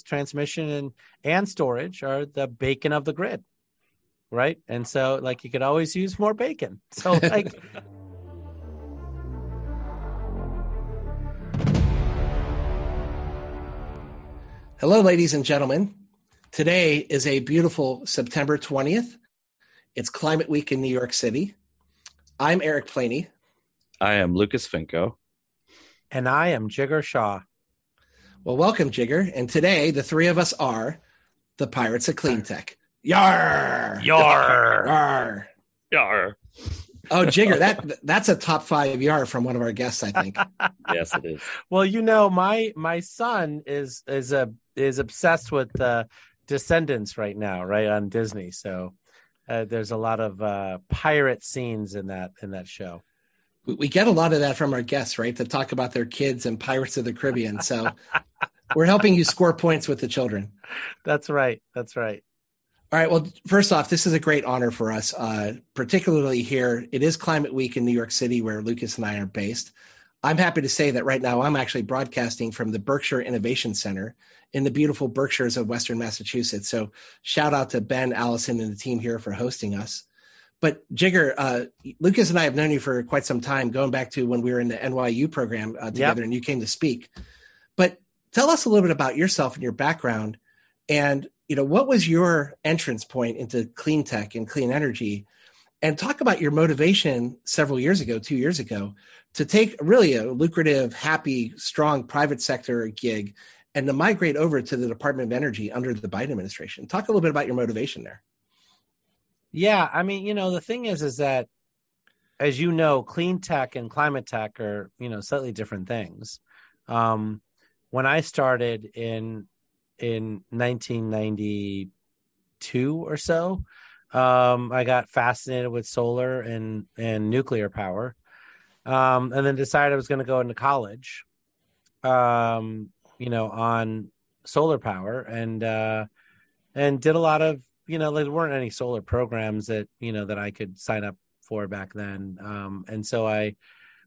transmission and and storage are the bacon of the grid right? And so like you could always use more bacon. So like hello ladies and gentlemen. Today is a beautiful september 20th it's climate week in new york city. I'm eric planey. I am lucas finko. And i am jigar shah well, welcome, Jigar. And today, the three of us are the Pirates of Clean Tech. Yar! Yar! Yar! Yar! Oh, Jigar, that that's a top five yar from one of our guests, I think. yes, it is. Well, you know, my my son is is a is obsessed with uh, Descendants right now, right on Disney. So uh, there's a lot of uh, pirate scenes in that in that show we get a lot of that from our guests, right? To talk about their kids and Pirates of the Caribbean. So we're helping you score points with the children. That's right. That's right. All right. Well, first off, this is a great honor for us, uh, particularly here. It is Climate Week in New York City, where Lucas and I are based. I'm happy to say that right now I'm actually broadcasting from the Berkshire Innovation Center in the beautiful Berkshires of Western Massachusetts. So, shout out to Ben, Allison, and the team here for hosting us. But Jigar, uh, Lucas and I have known you for quite some time, going back to when we were in the NYU program uh, together, yep. and you came to speak. But tell us a little bit about yourself and your background, and you know what was your entrance point into clean tech and clean energy, and talk about your motivation several years ago, two years ago, to take really a lucrative, happy, strong private sector gig and to migrate over to the Department of Energy under the Biden administration. Talk a little bit about your motivation there. Yeah, I mean, you know, the thing is, is that as you know, clean tech and climate tech are you know slightly different things. Um, when I started in in 1992 or so, um, I got fascinated with solar and and nuclear power, um, and then decided I was going to go into college, um, you know, on solar power and uh, and did a lot of you know, there weren't any solar programs that, you know, that I could sign up for back then. Um, and so I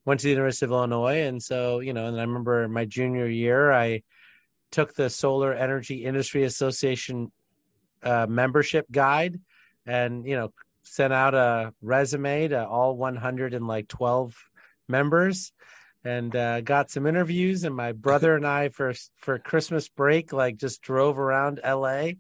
went to the University of Illinois. And so, you know, and I remember my junior year, I took the Solar Energy Industry Association uh, membership guide and, you know, sent out a resume to all 112 members and uh, got some interviews and my brother and I for for Christmas break like just drove around LA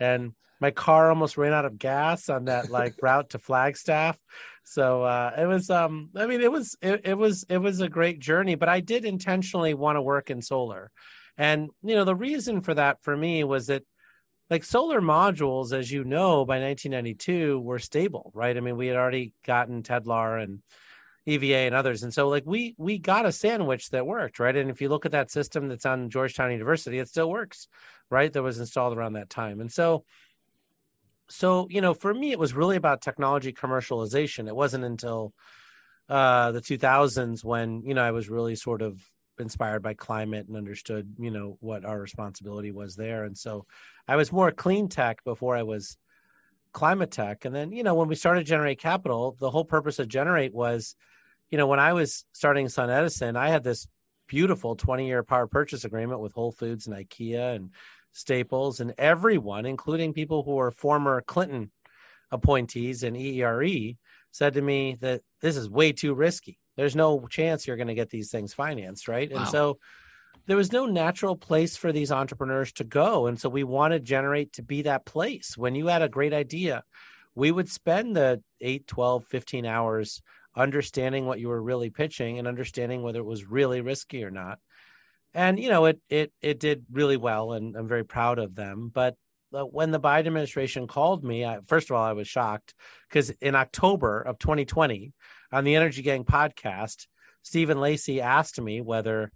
and my car almost ran out of gas on that like route to Flagstaff. So uh, it was um I mean it was it, it was it was a great journey, but I did intentionally want to work in solar. And you know the reason for that for me was that like solar modules as you know by 1992 were stable, right? I mean we had already gotten Tedlar and EVA and others. And so like we we got a sandwich that worked, right? And if you look at that system that's on Georgetown University, it still works, right? That was installed around that time. And so so you know for me it was really about technology commercialization. It wasn't until uh the 2000s when you know i was really sort of inspired by climate and understood you know what our responsibility was there. And so i was more clean tech before i was climate tech. And then you know when we started generate capital the whole purpose of generate was you know when i was starting sun edison i had this beautiful 20 year power purchase agreement with whole foods and ikea and Staples, and everyone, including people who were former Clinton appointees and EERE, said to me that this is way too risky. There's no chance you're going to get these things financed, right? Wow. And so there was no natural place for these entrepreneurs to go. And so we wanted Generate to be that place. When you had a great idea, we would spend the 8, 12, 15 hours understanding what you were really pitching and understanding whether it was really risky or not and you know it it it did really well, and I'm very proud of them. But when the Biden administration called me, I, first of all, I was shocked because in October of 2020 on the Energy Gang podcast, Stephen Lacey asked me whether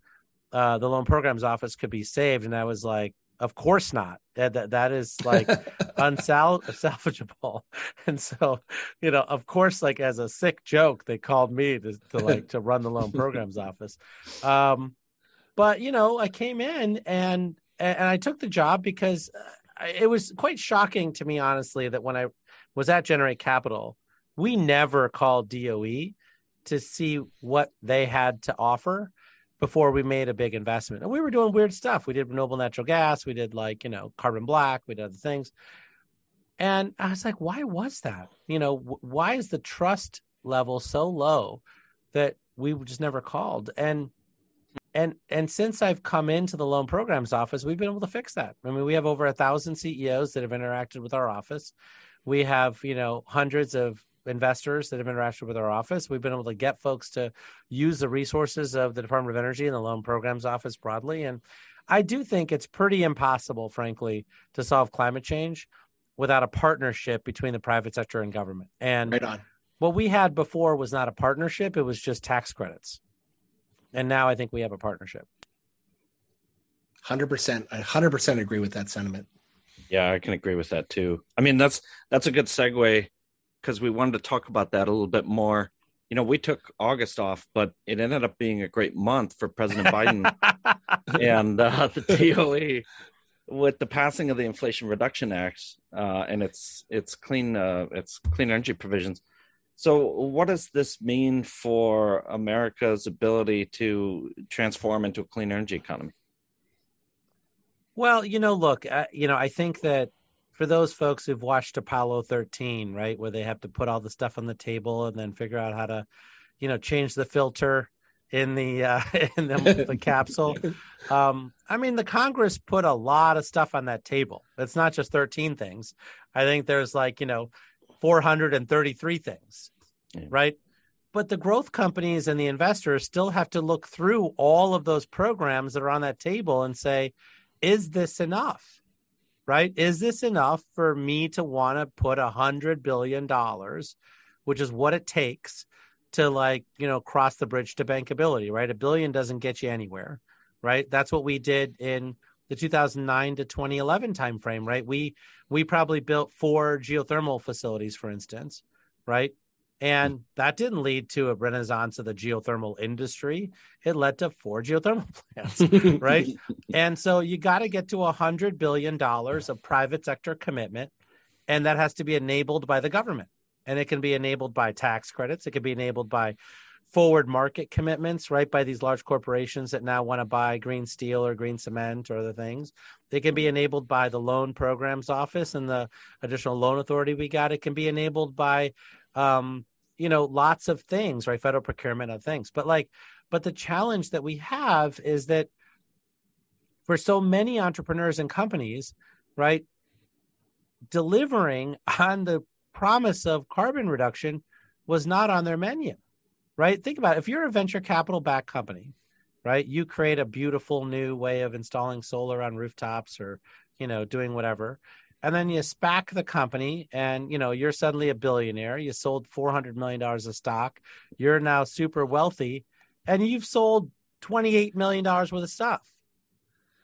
uh, the loan programs office could be saved, and I was like, of course not. That that is like unsalvageable. And so, you know, of course, like as a sick joke, they called me to, to like to run the loan programs office. Um, but you know, I came in and and I took the job because uh, it was quite shocking to me, honestly, that when I was at Generate Capital, we never called DOE to see what they had to offer. before we made a big investment. And we were doing weird stuff. We did renewable natural gas. We did like, you know, carbon black. We did other things. And I was like, why was that? You know, why is the trust level so low that we just never called? And and and since I've come into the loan programs office, we've been able to fix that. I mean, we have over a thousand CEOs that have interacted with our office. We have, you know, hundreds of investors that have interacted with our office. We've been able to get folks to use the resources of the Department of Energy and the loan programs office broadly. And I do think it's pretty impossible, frankly, to solve climate change without a partnership between the private sector and government. And right what we had before was not a partnership, it was just tax credits. And now I think we have a partnership. 100%. I 100% agree with that sentiment. Yeah, I can agree with that too. I mean, that's that's a good segue because we wanted to talk about that a little bit more. You know, we took August off, but it ended up being a great month for President Biden and uh, the DOE with the passing of the Inflation Reduction Act uh, and its its clean uh, its clean energy provisions. So, what does this mean for America's ability to transform into a clean energy economy? Well, you know, look, you know, I think that for those folks who've watched Apollo 13, right, where they have to put all the stuff on the table and then figure out how to, you know, change the filter in the uh, in the, the capsule. Um, I mean, the Congress put a lot of stuff on that table. It's not just 13 things. I think there's like you know 433 things, yeah. right? But the growth companies and the investors still have to look through all of those programs that are on that table and say, is this enough? right? Is this enough for me to want to put a hundred billion dollars, which is what it takes to like, you know, cross the bridge to bankability, right? A billion doesn't get you anywhere, right? That's what we did in the 2009 to 2011 timeframe, right? We we probably built four geothermal facilities, for instance, right? And mm. that didn't lead to a renaissance of the geothermal industry. It led to four geothermal plants, right? and so you got to get to a hundred billion dollars of private sector commitment, and that has to be enabled by the government. And it can be enabled by tax credits. It can be enabled by forward market commitments, right? By these large corporations that now want to buy green steel or green cement or other things. They can be enabled by the loan programs office and the additional loan authority we got. It can be enabled by um, you know, lots of things, right? Federal procurement of things. But like, but the challenge that we have is that for so many entrepreneurs and companies, right, delivering on the promise of carbon reduction was not on their menu, right? Think about it. If you're a venture capital backed company, right, you create a beautiful new way of installing solar on rooftops or, you know, doing whatever and then you SPAC the company and you know you're suddenly a billionaire you sold 400 million dollars of stock you're now super wealthy and you've sold 28 million dollars worth of stuff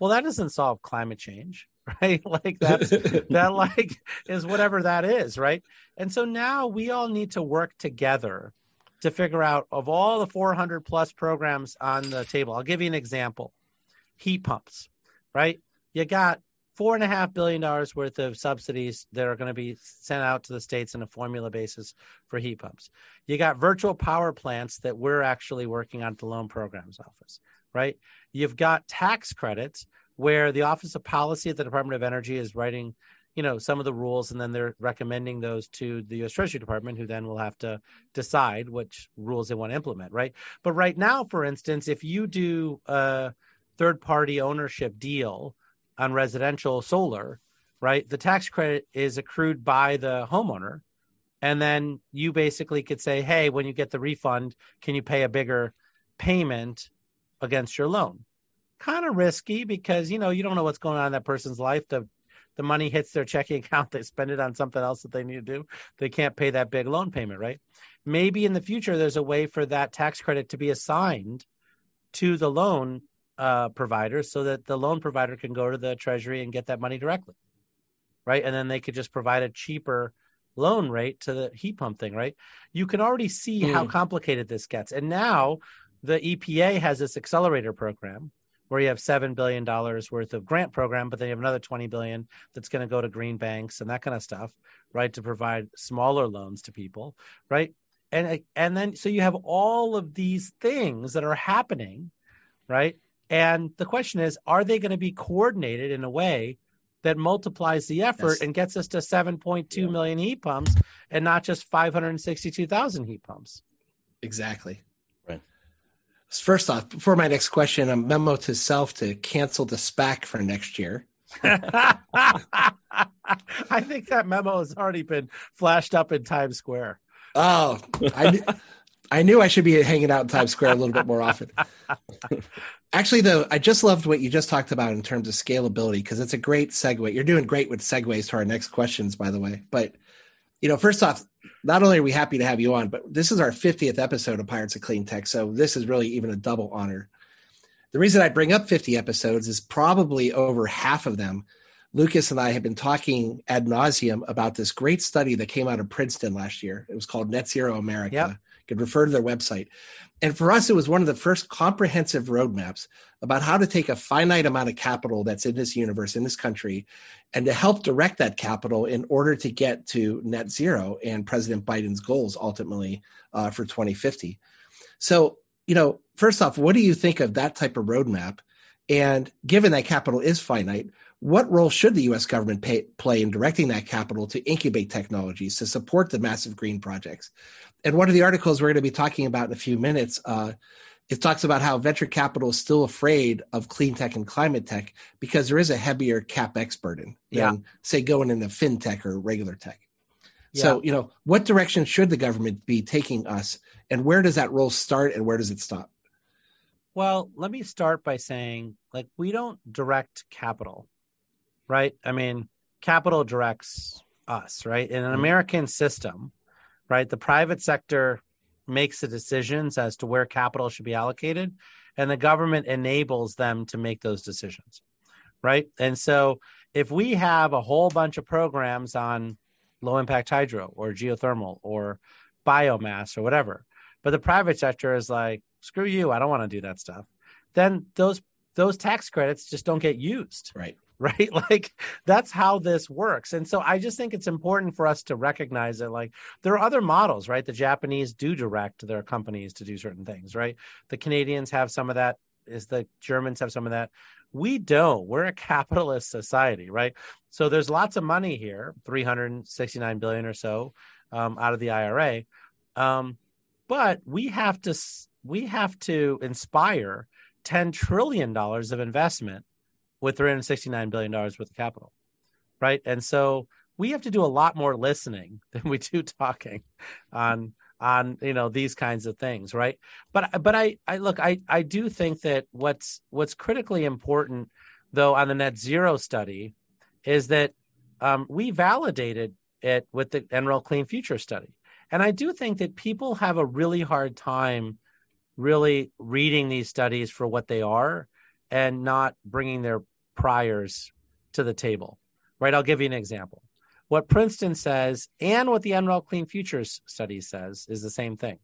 well that doesn't solve climate change right like that's that like is whatever that is right and so now we all need to work together to figure out of all the 400 plus programs on the table i'll give you an example heat pumps right you got four and a half billion dollars worth of subsidies that are going to be sent out to the states on a formula basis for heat pumps. You got virtual power plants that we're actually working on at the loan programs office, right? You've got tax credits where the Office of Policy at the Department of Energy is writing, you know, some of the rules, and then they're recommending those to the U.S. Treasury Department, who then will have to decide which rules they want to implement, right? But right now, for instance, if you do a third-party ownership deal on residential solar, right? The tax credit is accrued by the homeowner. And then you basically could say, hey, when you get the refund, can you pay a bigger payment against your loan? Kind of risky because, you know, you don't know what's going on in that person's life. The, the money hits their checking account, they spend it on something else that they need to do. They can't pay that big loan payment, right? Maybe in the future, there's a way for that tax credit to be assigned to the loan uh, providers so that the loan provider can go to the treasury and get that money directly right and then they could just provide a cheaper loan rate to the heat pump thing right you can already see mm. how complicated this gets and now the epa has this accelerator program where you have seven billion dollars worth of grant program, but then you have another twenty billion that's going to go to green banks and that kind of stuff, right? To provide smaller loans to people, right? And and then so you have all of these things that are happening right? And the question is, are they going to be coordinated in a way that multiplies the effort Yes. and gets us to 7.2 Yeah. million heat pumps and not just 562,000 heat pumps? Exactly. First off, before my next question, a memo to self to cancel the SPAC for next year. I think that memo has already been flashed up in Times Square. Oh, I, I knew I should be hanging out in Times Square a little bit more often. Actually, though, I just loved what you just talked about in terms of scalability because it's a great segue. You're doing great with segues to our next questions, by the way. But, you know, first off, not only are we happy to have you on, but this is our 50th episode of Pirates of Clean Tech. So this is really even a double honor. The reason I bring up 50 episodes is probably over half of them. Lucas and I have been talking ad nauseum about this great study that came out of Princeton last year. It was called Net Zero America. Yep. Could refer to their website. And for us, it was one of the first comprehensive roadmaps about how to take a finite amount of capital that's in this universe, in this country, and to help direct that capital in order to get to net zero and President Biden's goals ultimately uh, for 2050. So, you know, first off, what do you think of that type of roadmap? And given that capital is finite, what role should the US government pay, play in directing that capital to incubate technologies to support the massive green projects? And one of the articles we're going to be talking about in a few minutes, uh, it talks about how venture capital is still afraid of clean tech and climate tech because there is a heavier capex burden than, Yeah. say, going into fintech or regular tech. So, you know, what direction should the government be taking us, and where does that role start and where does it stop? Well, let me start by saying, like, we don't direct capital, right? I mean, capital directs us, right? In an Mhm. American system, right, the private sector makes the decisions as to where capital should be allocated, and the government enables them to make those decisions, right? And so, if we have a whole bunch of programs on low impact hydro or geothermal or biomass or whatever, but the private sector is like, screw you, I don't want to do that stuff. Then those those tax credits just don't get used, Right. Right? Like that's how this works. And so I just think it's important for us to recognize that like there are other models, right? The Japanese do direct their companies to do certain things, right? The Canadians have some of that, is the Germans have some of that. We don't. We're a capitalist society, right? So there's lots of money here, 369 billion or so um, out of the IRA. Um, but we have to we have to inspire 10 trillion dollars of investment with 369 billion dollars worth of capital right and so we have to do a lot more listening than we do talking on on you know these kinds of things right but but i i look i i do think that what's what's critically important though on the net zero study is that um, we validated it with the NREL Clean Future study. And I do think that people have a really hard time really reading these studies for what they are and not bringing their priors to the table. Right? I'll give you an example. What Princeton says and what the NREL Clean Futures study says is the same thing,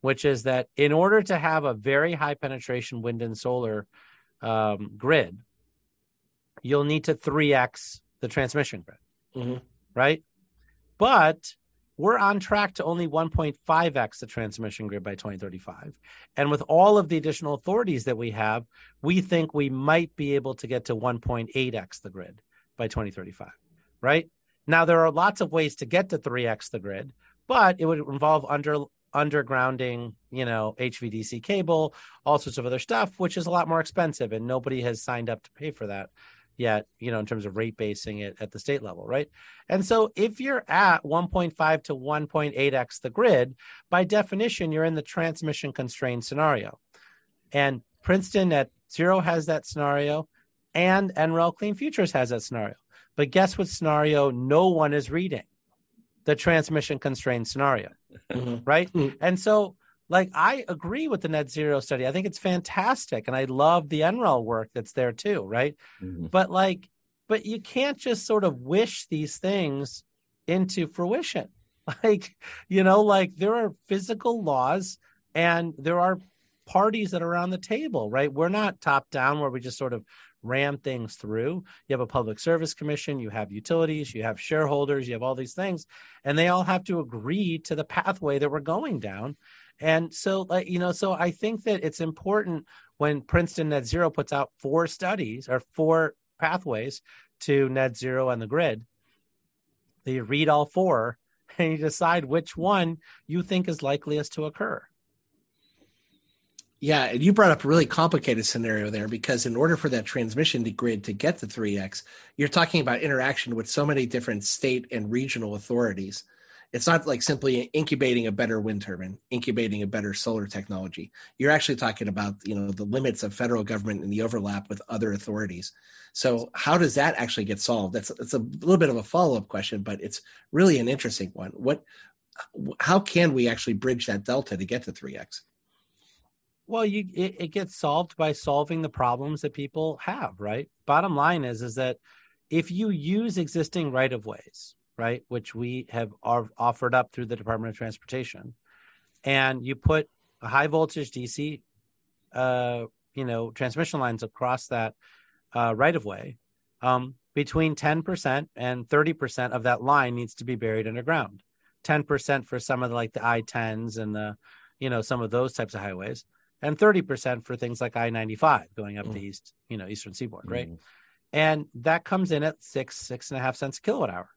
which is that in order to have a very high penetration wind and solar um, grid, you'll need to 3x the transmission grid Mhm. right? But we're on track to only 1.5x the transmission grid by 2035. And with all of the additional authorities that we have, we think we might be able to get to 1.8x the grid by 2035, right? Now, there are lots of ways to get to 3x the grid, but it would involve under undergrounding, you know, HVDC cable, all sorts of other stuff, which is a lot more expensive, and nobody has signed up to pay for that yet, you know, in terms of rate basing it at the state level, right? And so if you're at 1.5 to 1.8x the grid, by definition, you're in the transmission constrained scenario. And Princeton Net Zero has that scenario, and NREL Clean Futures has that scenario. But guess what scenario no one is reading? The transmission constrained scenario Mhm. right? Mm. And so, like, I agree with the net zero study. I think it's fantastic, and I love the NREL work that's there too, right? Mhm. But like, but you can't just sort of wish these things into fruition. Like, you know, like there are physical laws, and there are parties that are on the table, right? We're not top down where we just sort of ram things through. You have a public service commission, you have utilities, you have shareholders, you have all these things, and they all have to agree to the pathway that we're going down. And so, like you know, so I think that it's important when Princeton Net Zero puts out four studies or four pathways to net zero on the grid. That you read all four and you decide which one you think is likeliest to occur. Yeah, and you brought up a really complicated scenario there because in order for that transmission to grid to get to 3x, you're talking about interaction with so many different state and regional authorities. It's not like simply incubating a better wind turbine, incubating a better solar technology. You're actually talking about, you know, the limits of federal government and the overlap with other authorities. So how does that actually get solved? That's it's a little bit of a follow-up question, but it's really an interesting one. What how can we actually bridge that delta to get to 3x? Well, you it, it gets solved by solving the problems that people have, right? Bottom line is is that if you use existing right of ways, right, which we have offered up through the Department of Transportation, and you put a high voltage DC, uh, you know, transmission lines across that uh, right of way, um, between 10% and 30% of that line needs to be buried underground. 10% for some of the, like the I-10s and the, you know, some of those types of highways and 30% for things like I-95 going up mm. the east, you know, eastern seaboard, right? Mm. And that comes in at six, six and a half cents a kilowatt hour,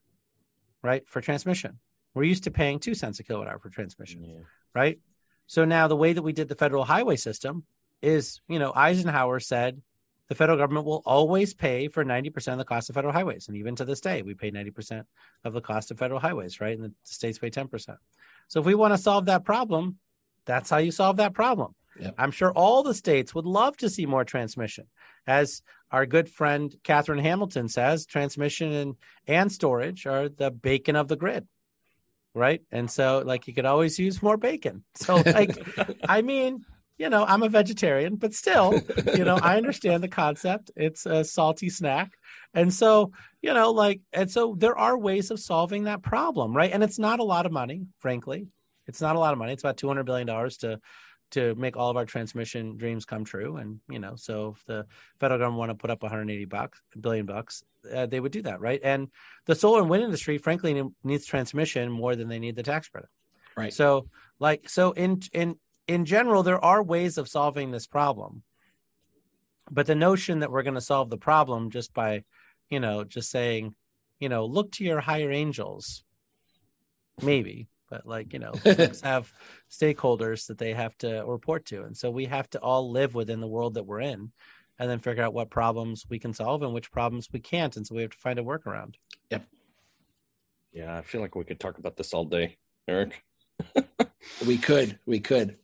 right? For transmission. We're used to paying two cents a kilowatt hour for transmission, yeah. right? So now the way that we did the federal highway system is, you know, Eisenhower said the federal government will always pay for 90% of the cost of federal highways. And even to this day, we pay 90% of the cost of federal highways, right? And the states pay 10%. So if we want to solve that problem, that's how you solve that problem. Yep. I'm sure all the states would love to see more transmission. As our good friend Katherine Hamilton says, transmission and, and storage are the bacon of the grid. Right. And so, like, you could always use more bacon. So, like, I mean, you know, I'm a vegetarian, but still, you know, I understand the concept. It's a salty snack. And so, you know, like, and so there are ways of solving that problem, right? And it's not a lot of money, frankly. It's not a lot of money. It's about $200 billion to to make all of our transmission dreams come true. And you know, so if the federal government want to put up 180 bucks, billion bucks, uh, they would do that, right? And the solar and wind industry, frankly, needs transmission more than they need the tax credit. Right. So, like, so in in in general, there are ways of solving this problem, but the notion that we're going to solve the problem just by, you know, just saying, you know, look to your higher angels, maybe but like you know have stakeholders that they have to report to and so we have to all live within the world that we're in and then figure out what problems we can solve and which problems we can't and so we have to find a workaround. Yep. Yeah i feel like we could talk about this all day eric. We could we could.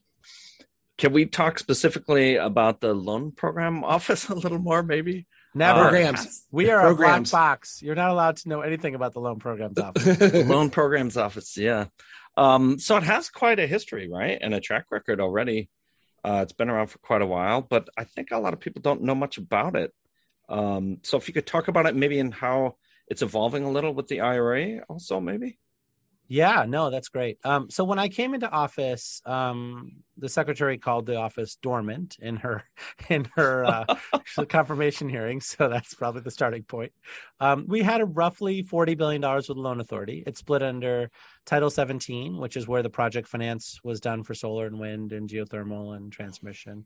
Can we talk specifically about the loan program office a little more maybe Never. Uh, programs. We are programs. a black box. You're not allowed to know anything about the loan programs office. loan programs office, yeah. Um, so it has quite a history, right, and a track record already. Uh, it's been around for quite a while, but I think a lot of people don't know much about it. Um, so if you could talk about it, maybe and how it's evolving a little with the IRA, also maybe. Yeah, no, that's great. Um, so when I came into office, um, the secretary called the office dormant in her in her uh, confirmation hearing. So that's probably the starting point. Um, we had a roughly forty billion dollars with the loan authority. It's split under Title 17, which is where the project finance was done for solar and wind and geothermal and transmission.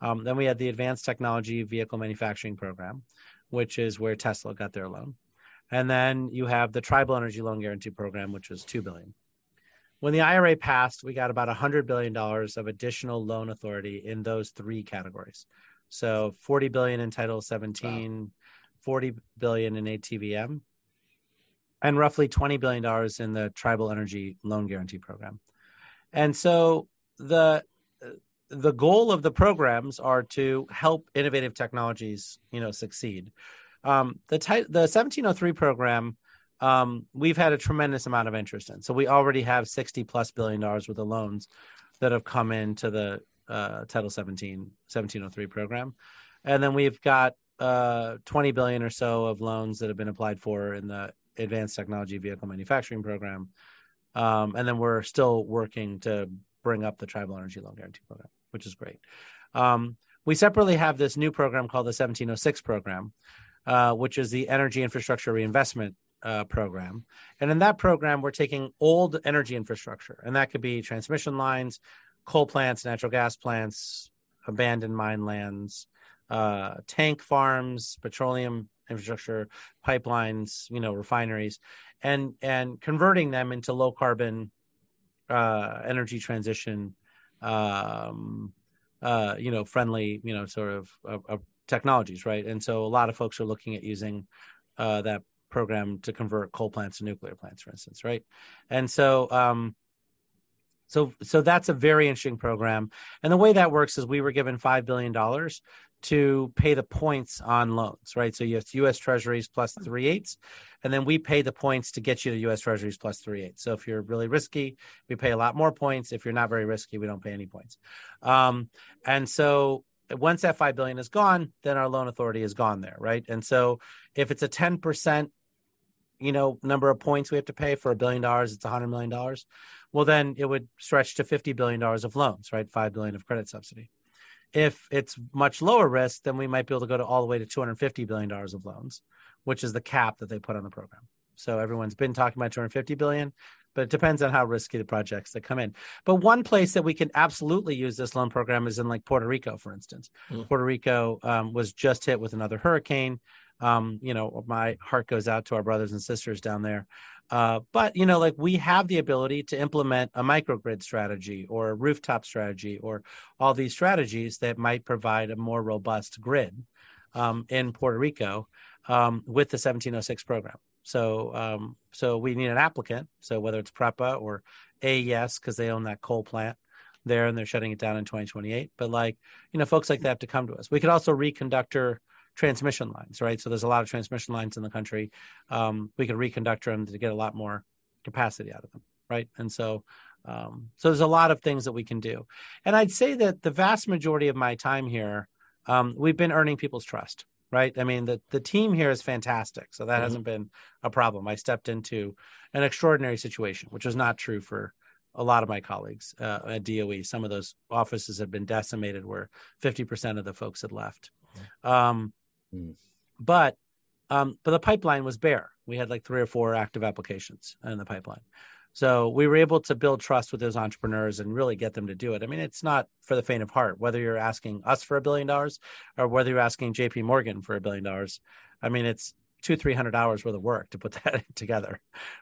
Um, then we had the Advanced Technology Vehicle Manufacturing Program, which is where Tesla got their loan. And then you have the Tribal Energy Loan Guarantee Program, which was two billion. When the IRA passed, we got about hundred billion dollars of additional loan authority in those three categories. So 40 billion in Title 17, wow. 40 billion in ATVM, and roughly 20 billion dollars in the Tribal Energy Loan Guarantee Program. And so the the goal of the programs are to help innovative technologies, you know, succeed. Um, the the 1703 program, um, we've had a tremendous amount of interest in. So we already have 60 plus billion dollars worth of loans that have come into the uh, Title 17 1703 program, and then we've got uh, 20 billion or so of loans that have been applied for in the Advanced Technology Vehicle Manufacturing Program, um, and then we're still working to bring up the Tribal Energy Loan Guarantee Program, which is great. Um, we separately have this new program called the 1706 program, uh, which is the Energy Infrastructure Reinvestment uh, program. And in that program, we're taking old energy infrastructure, and that could be transmission lines, coal plants, natural gas plants, abandoned mine lands, uh, tank farms, petroleum infrastructure, pipelines, you know, refineries, and and converting them into low carbon uh, energy transition, um, uh, you know, friendly, you know, sort of, of, technologies, right? And so a lot of folks are looking at using uh, that program to convert coal plants to nuclear plants, for instance, right? And so, um, so, so that's a very interesting program. And the way that works is we were given five billion dollars to pay the points on loans, right? So you have U.S. Treasuries plus three eighths, and then we pay the points to get you to U.S. Treasuries plus three eighths. So if you're really risky, we pay a lot more points. If you're not very risky, we don't pay any points. Um, and so once that five billion is gone, then our loan authority is gone there, right? And so if it's a ten percent you know number of points we have to pay for a billion dollars it's a hundred million dollars well then it would stretch to 50 billion dollars of loans right 5 billion of credit subsidy if it's much lower risk, then we might be able to go to all the way to $250 billion of loans, which is the cap that they put on the program. So everyone's been talking about 250 billion, but it depends on how risky the projects that come in. But one place that we can absolutely use this loan program is in like Puerto Rico, for instance. Mm. Puerto Rico um, was just hit with another hurricane. Um, you know, my heart goes out to our brothers and sisters down there. Uh, but you know, like we have the ability to implement a microgrid strategy or a rooftop strategy or all these strategies that might provide a more robust grid um, in Puerto Rico um, with the 1706 program. So, um, so we need an applicant. So whether it's PREPA or AES because they own that coal plant there and they're shutting it down in 2028. But like, you know, folks like that have to come to us. We could also reconductor transmission lines, right? So there's a lot of transmission lines in the country. Um, we could reconductor them to get a lot more capacity out of them, right? And so, um, so there's a lot of things that we can do. And I'd say that the vast majority of my time here, um, we've been earning people's trust, right? I mean, the the team here is fantastic, so that mm-hmm. hasn't been a problem. I stepped into an extraordinary situation, which was not true for a lot of my colleagues uh, at DOE. Some of those offices had been decimated, where 50% of the folks had left. Mm-hmm. Um, Mm. But um, but the pipeline was bare. We had like three or four active applications in the pipeline. So we were able to build trust with those entrepreneurs and really get them to do it. I mean, it's not for the faint of heart, whether you're asking us for a billion dollars or whether you're asking JP Morgan for a billion dollars. I mean, it's two, three hundred hours worth of work to put that together.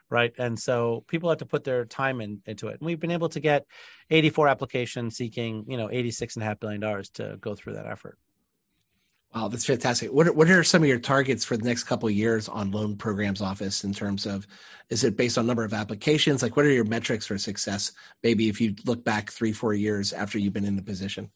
Right. And so people have to put their time in, into it. And we've been able to get 84 applications seeking, you know, 86 and a half billion dollars to go through that effort. Wow, that's fantastic. What are, what are some of your targets for the next couple of years on loan programs office in terms of is it based on number of applications? Like what are your metrics for success? Maybe if you look back three, four years after you've been in the position.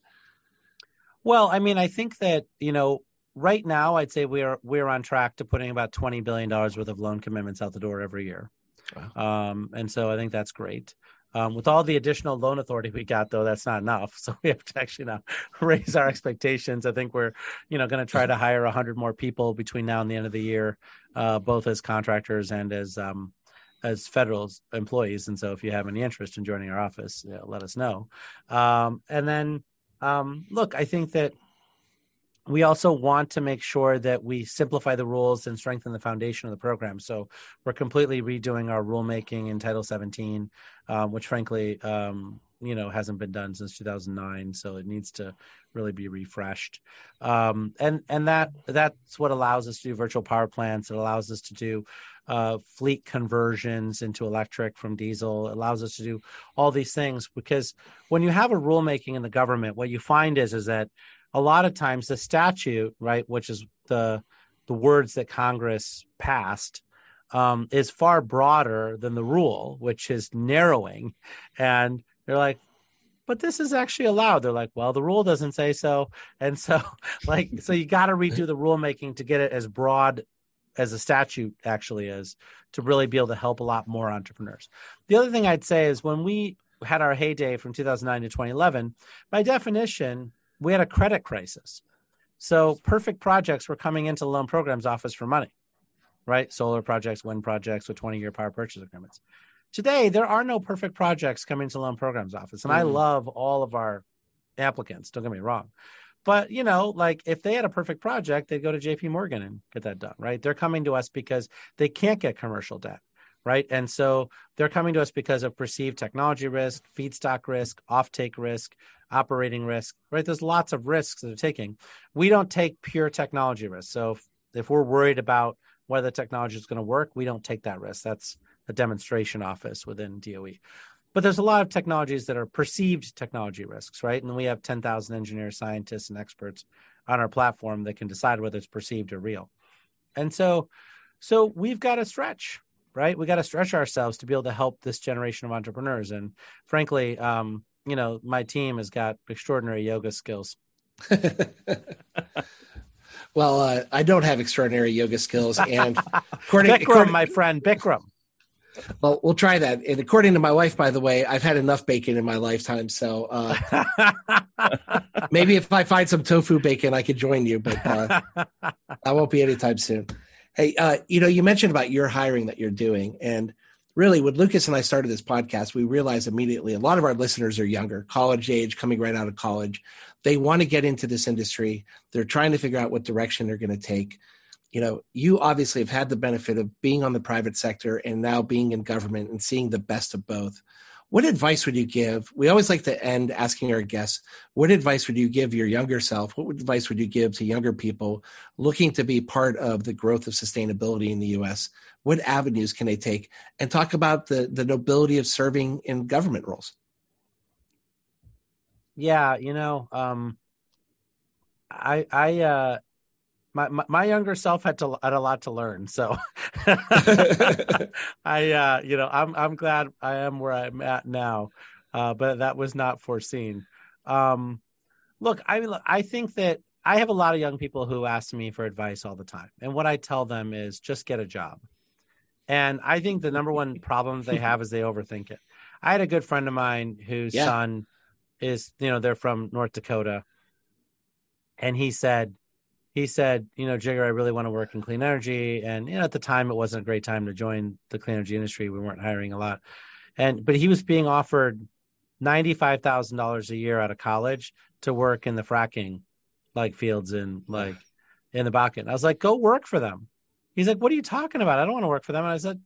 Well, I mean, I think that, you know, right now I'd say we're we're on track to putting about twenty billion dollars worth of loan commitments out the door every year. Wow. Um, and so I think that's great. Um, with all the additional loan authority we got, though, that's not enough. So we have to actually now raise our expectations. I think we're, you know, going to try to hire hundred more people between now and the end of the year, uh, both as contractors and as um, as federal employees. And so, if you have any interest in joining our office, you know, let us know. Um, and then, um, look, I think that we also want to make sure that we simplify the rules and strengthen the foundation of the program. So we're completely redoing our rulemaking in Title 17, um, which frankly, um, you know, hasn't been done since 2009. So it needs to really be refreshed. Um, and and that that's what allows us to do virtual power plants. It allows us to do uh, fleet conversions into electric from diesel. It allows us to do all these things because when you have a rulemaking in the government, what you find is is that a lot of times the statute, right, which is the the words that Congress passed, um, is far broader than the rule, which is narrowing. And they're like, but this is actually allowed. They're like, well, the rule doesn't say so. And so, like, so you got to redo the rulemaking to get it as broad as the statute actually is to really be able to help a lot more entrepreneurs. The other thing I'd say is when we had our heyday from 2009 to 2011, by definition, we had a credit crisis. So perfect projects were coming into the loan programs office for money, right? Solar projects, wind projects with 20 year power purchase agreements. Today, there are no perfect projects coming to loan programs office. And mm-hmm. I love all of our applicants, don't get me wrong. But, you know, like if they had a perfect project, they'd go to JP Morgan and get that done, right? They're coming to us because they can't get commercial debt right? And so they're coming to us because of perceived technology risk, feedstock risk, offtake risk, operating risk, right? There's lots of risks that they're taking. We don't take pure technology risk. So if, if we're worried about whether the technology is going to work, we don't take that risk. That's a demonstration office within DOE. But there's a lot of technologies that are perceived technology risks, right? And we have 10,000 engineers, scientists, and experts on our platform that can decide whether it's perceived or real. And so, so we've got to stretch, right? We got to stretch ourselves to be able to help this generation of entrepreneurs. And frankly, um, you know, my team has got extraordinary yoga skills. well, uh, I don't have extraordinary yoga skills, and according, Bikram, according, my friend Bikram. Well, we'll try that. And according to my wife, by the way, I've had enough bacon in my lifetime. So uh, maybe if I find some tofu bacon, I could join you, but uh, I won't be anytime soon. Hey, uh, you know, you mentioned about your hiring that you're doing. And really, when Lucas and I started this podcast, we realized immediately a lot of our listeners are younger, college age, coming right out of college. They want to get into this industry. They're trying to figure out what direction they're going to take you know, you obviously have had the benefit of being on the private sector and now being in government and seeing the best of both. What advice would you give? We always like to end asking our guests, what advice would you give your younger self? What advice would you give to younger people looking to be part of the growth of sustainability in the US? What avenues can they take? And talk about the, the nobility of serving in government roles. Yeah, you know, um, I I uh, my, my, my younger self had to had a lot to learn so i uh you know i'm i'm glad i am where i'm at now uh but that was not foreseen. Um look i mean i think that i have a lot of young people who ask me for advice all the time and what i tell them is just get a job. And i think the number one problem they have is they overthink it. I had a good friend of mine whose yeah. son is you know they're from north dakota and he said he said, you know, Jigar, I really want to work in clean energy. And you know, at the time it wasn't a great time to join the clean energy industry. We weren't hiring a lot. And but he was being offered ninety-five thousand dollars a year out of college to work in the fracking like fields in like in the Bakken. I was like, go work for them. He's like, what are you talking about? I don't want to work for them. And I said,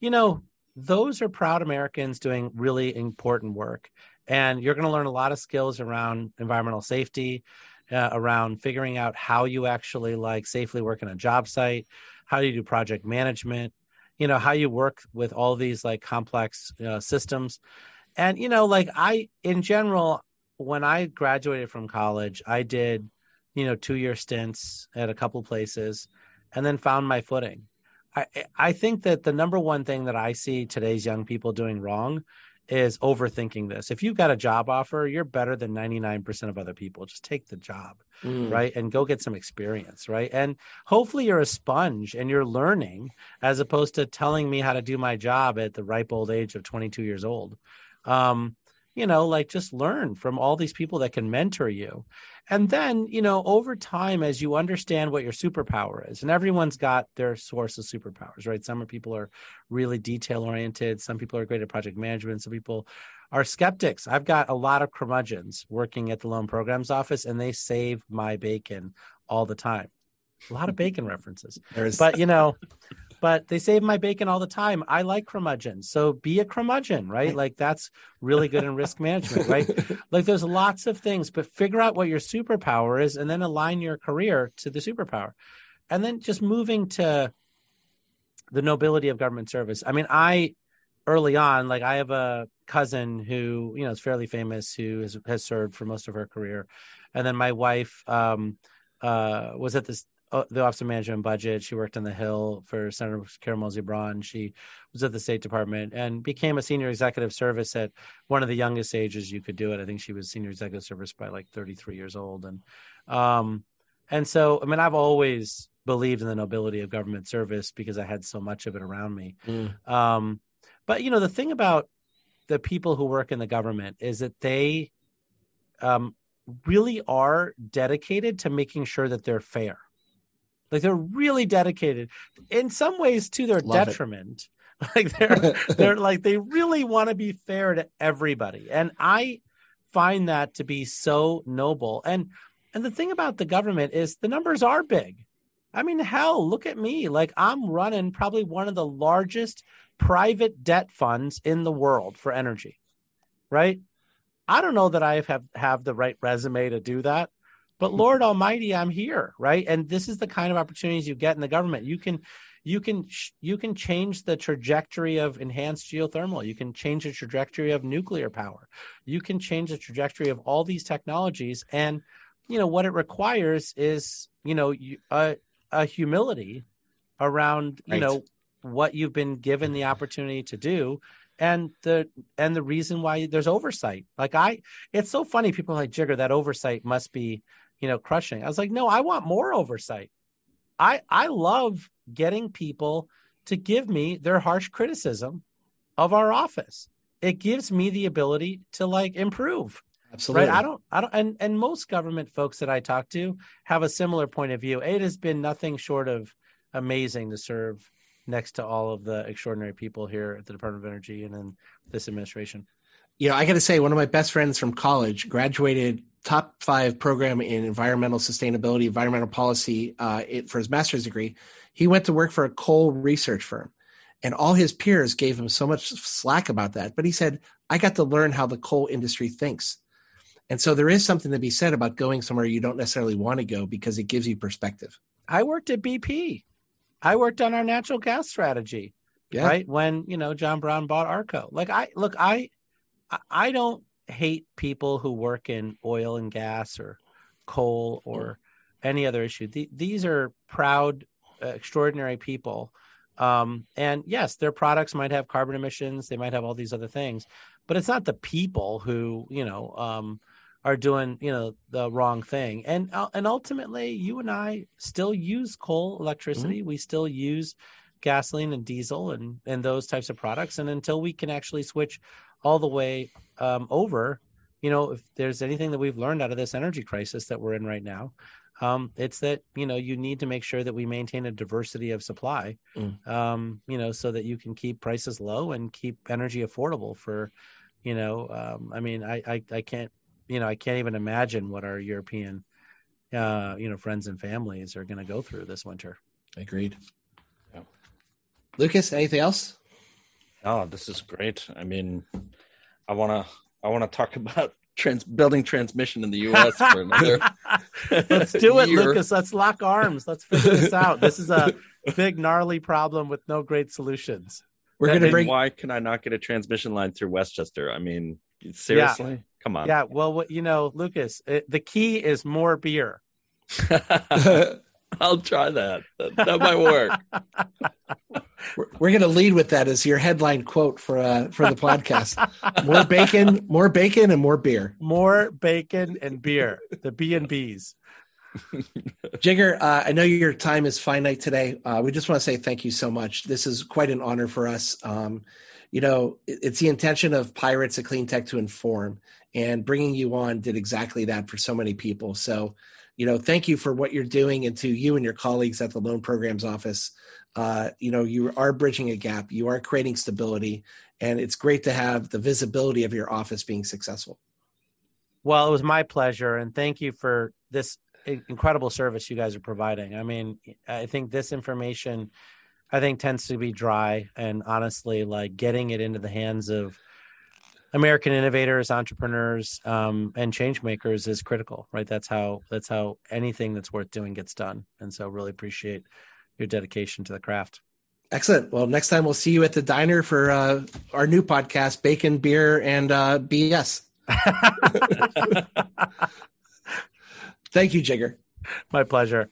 you know, those are proud Americans doing really important work. And you're going to learn a lot of skills around environmental safety, uh, around figuring out how you actually like safely work in a job site, how you do project management, you know, how you work with all these like complex uh, systems. And, you know, like I, in general, when I graduated from college, I did, you know, two year stints at a couple places and then found my footing. I, I think that the number one thing that I see today's young people doing wrong is overthinking this. If you've got a job offer, you're better than 99% of other people. Just take the job, mm. right? And go get some experience, right? And hopefully you're a sponge and you're learning as opposed to telling me how to do my job at the ripe old age of 22 years old. Um, you know, like just learn from all these people that can mentor you. And then, you know, over time, as you understand what your superpower is, and everyone's got their source of superpowers, right? Some people are really detail oriented, some people are great at project management, some people are skeptics. I've got a lot of curmudgeons working at the loan programs office, and they save my bacon all the time. A lot of bacon references. There's... But, you know, but they save my bacon all the time. I like curmudgeon. So be a curmudgeon, right? Like that's really good in risk management, right? Like there's lots of things, but figure out what your superpower is and then align your career to the superpower. And then just moving to the nobility of government service. I mean, I early on, like I have a cousin who, you know, is fairly famous who has, has served for most of her career. And then my wife um, uh, was at this the Office of Management and Budget. She worked on the Hill for Senator Karen Moseley Braun. She was at the State Department and became a senior executive service at one of the youngest ages you could do it. I think she was senior executive service by like 33 years old. And, um, and so, I mean, I've always believed in the nobility of government service because I had so much of it around me. Mm. Um, but you know, the thing about the people who work in the government is that they um, really are dedicated to making sure that they're fair like they're really dedicated in some ways to their Love detriment. It. Like they're they're like they really want to be fair to everybody. And I find that to be so noble. And and the thing about the government is the numbers are big. I mean, hell, look at me. Like I'm running probably one of the largest private debt funds in the world for energy. Right? I don't know that I have have the right resume to do that, but hmm. Lord Almighty, I'm here, right? And this is the kind of opportunities you get in the government. You can you can you can change the trajectory of enhanced geothermal you can change the trajectory of nuclear power you can change the trajectory of all these technologies and you know what it requires is you know a, a humility around you right. know what you've been given the opportunity to do and the and the reason why there's oversight like i it's so funny people like jigar that oversight must be you know crushing i was like no i want more oversight i i love getting people to give me their harsh criticism of our office it gives me the ability to like improve Absolutely. Right. I don't, I don't, and, and most government folks that I talk to have a similar point of view. It has been nothing short of amazing to serve next to all of the extraordinary people here at the Department of Energy and in this administration. You know, I got to say, one of my best friends from college graduated top five program in environmental sustainability, environmental policy uh, it, for his master's degree. He went to work for a coal research firm, and all his peers gave him so much slack about that. But he said, I got to learn how the coal industry thinks. And so there is something to be said about going somewhere you don't necessarily want to go because it gives you perspective. I worked at BP. I worked on our natural gas strategy. Yeah. Right when you know John Browne bought Arco. Like I look, I I don't hate people who work in oil and gas or coal or any other issue. The, these are proud, uh, extraordinary people. Um, and yes, their products might have carbon emissions. They might have all these other things, but it's not the people who you know um, are doing you know the wrong thing and uh, and ultimately you and i still use coal electricity mm-hmm. we still use gasoline and diesel and and those types of products and until we can actually switch all the way um, over you know if there's anything that we've learned out of this energy crisis that we're in right now um, it's that you know you need to make sure that we maintain a diversity of supply mm. um, you know so that you can keep prices low and keep energy affordable for you know um, i mean I, I i can't you know, I can't even imagine what our European, uh, you know, friends and families are going to go through this winter. Agreed. Yeah. Lucas, anything else? Oh, this is great. I mean, I want to, I want to talk about trans building transmission in the U.S. for another. Let's do it, year. Lucas. Let's lock arms. Let's figure this out. This is a big, gnarly problem with no great solutions. We're going to bring. Why can I not get a transmission line through Westchester? I mean, seriously. Yeah. Come on. Yeah. Well, what, you know, Lucas, it, the key is more beer. I'll try that. That, that might work. we're, we're going to lead with that as your headline quote for uh, for the podcast. more bacon, more bacon, and more beer. More bacon and beer. The B and B's. Jigar, uh, I know your time is finite today. Uh, we just want to say thank you so much. This is quite an honor for us. Um, you know, it's the intention of Pirates at Clean Tech to inform, and bringing you on did exactly that for so many people. So, you know, thank you for what you're doing, and to you and your colleagues at the Loan Programs Office. Uh, you know, you are bridging a gap, you are creating stability, and it's great to have the visibility of your office being successful. Well, it was my pleasure, and thank you for this incredible service you guys are providing. I mean, I think this information I think tends to be dry and honestly like getting it into the hands of American innovators, entrepreneurs, um, and change makers is critical, right? That's how that's how anything that's worth doing gets done. And so really appreciate your dedication to the craft. Excellent. Well, next time we'll see you at the diner for uh, our new podcast, Bacon, Beer, and uh, BS. Thank you, Jigar. My pleasure.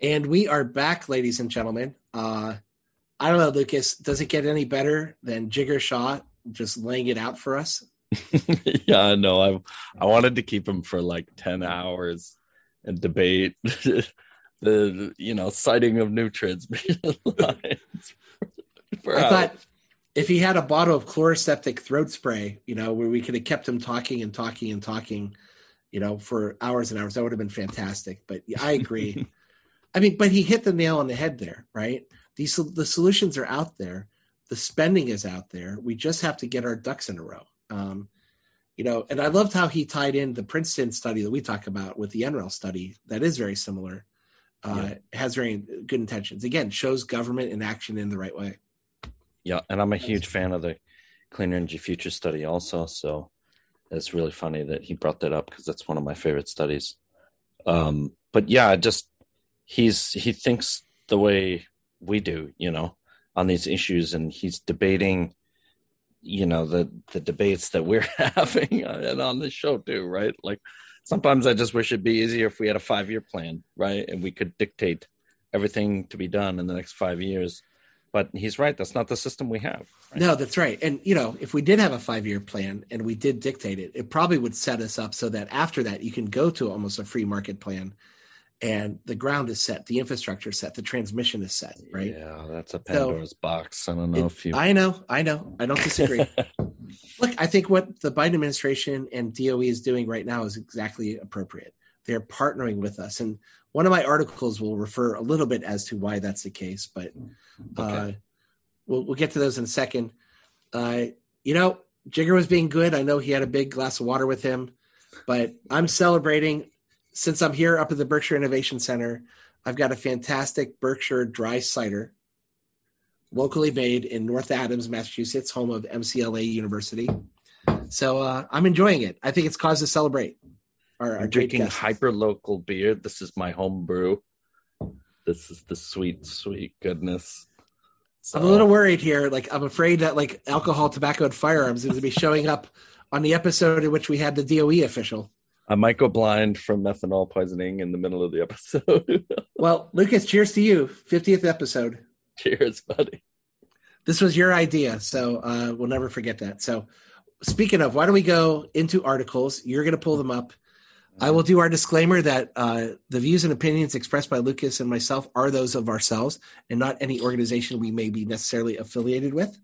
And we are back, ladies and gentlemen. Uh, I don't know, Lucas. Does it get any better than Jigar Shah just laying it out for us? yeah, I know. I I wanted to keep him for like ten hours and debate the you know sighting of new transmission lines. I thought if he had a bottle of Chloraseptic throat spray, you know, where we could have kept him talking and talking and talking, you know, for hours and hours, that would have been fantastic. But I agree. I mean, but he hit the nail on the head there, right? These the solutions are out there. The spending is out there. We just have to get our ducks in a row. Um, you know, and I loved how he tied in the Princeton study that we talk about with the NREL study that is very similar. Uh, yeah. Has very good intentions. Again, shows government in action in the right way. Yeah, and I'm a huge fan of the Clean Energy Future study also. So it's really funny that he brought that up because that's one of my favorite studies. Um, but yeah, just he's he thinks the way we do, you know, on these issues, and he's debating, you know, the the debates that we're having and on the show too, right? Like sometimes I just wish it'd be easier if we had a five year plan, right, and we could dictate everything to be done in the next five years. But he's right; that's not the system we have. Right? No, that's right. And you know, if we did have a five year plan and we did dictate it, it probably would set us up so that after that you can go to almost a free market plan and the ground is set, the infrastructure is set, the transmission is set, right? Yeah, that's a Pandora's so, box. I don't know it, if you. I know, I know, I don't disagree. Look, I think what the Biden administration and DOE is doing right now is exactly appropriate. They're partnering with us, and one of my articles will refer a little bit as to why that's the case, but uh, okay. we'll we'll get to those in a second. Uh, you know, Jigar was being good. I know he had a big glass of water with him, but I'm celebrating since I'm here up at the Berkshire Innovation Center, I've got a fantastic Berkshire dry cider, locally made in North Adams, Massachusetts, home of MCLA University. So uh, I'm enjoying it. I think it's cause to celebrate. Our, our I'm drinking hyper local beer. This is my home brew. This is the sweet, sweet goodness. So. I'm a little worried here. Like I'm afraid that like alcohol, tobacco, and firearms is going to be showing up on the episode in which we had the DOE official. I might go blind from methanol poisoning in the middle of the episode. well, Lucas, cheers to you. 50th episode. Cheers, buddy. This was your idea, so uh, we'll never forget that. So, speaking of, why don't we go into articles? You're going to pull them up. I will do our disclaimer that uh, the views and opinions expressed by Lucas and myself are those of ourselves and not any organization we may be necessarily affiliated with.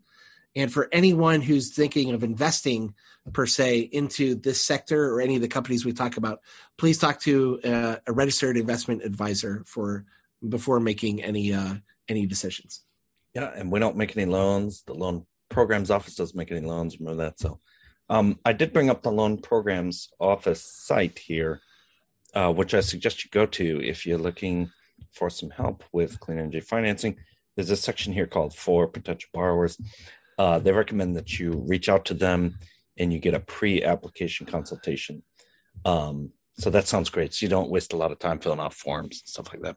And for anyone who's thinking of investing per se into this sector or any of the companies we talk about, please talk to uh, a registered investment advisor for before making any uh, any decisions. Yeah, and we don't make any loans. The loan programs office doesn't make any loans. Remember that. So, um, I did bring up the loan programs office site here, uh, which I suggest you go to if you're looking for some help with clean energy financing. There's a section here called for potential borrowers uh, they recommend that you reach out to them and you get a pre-application consultation. Um, so that sounds great. So you don't waste a lot of time filling out forms and stuff like that.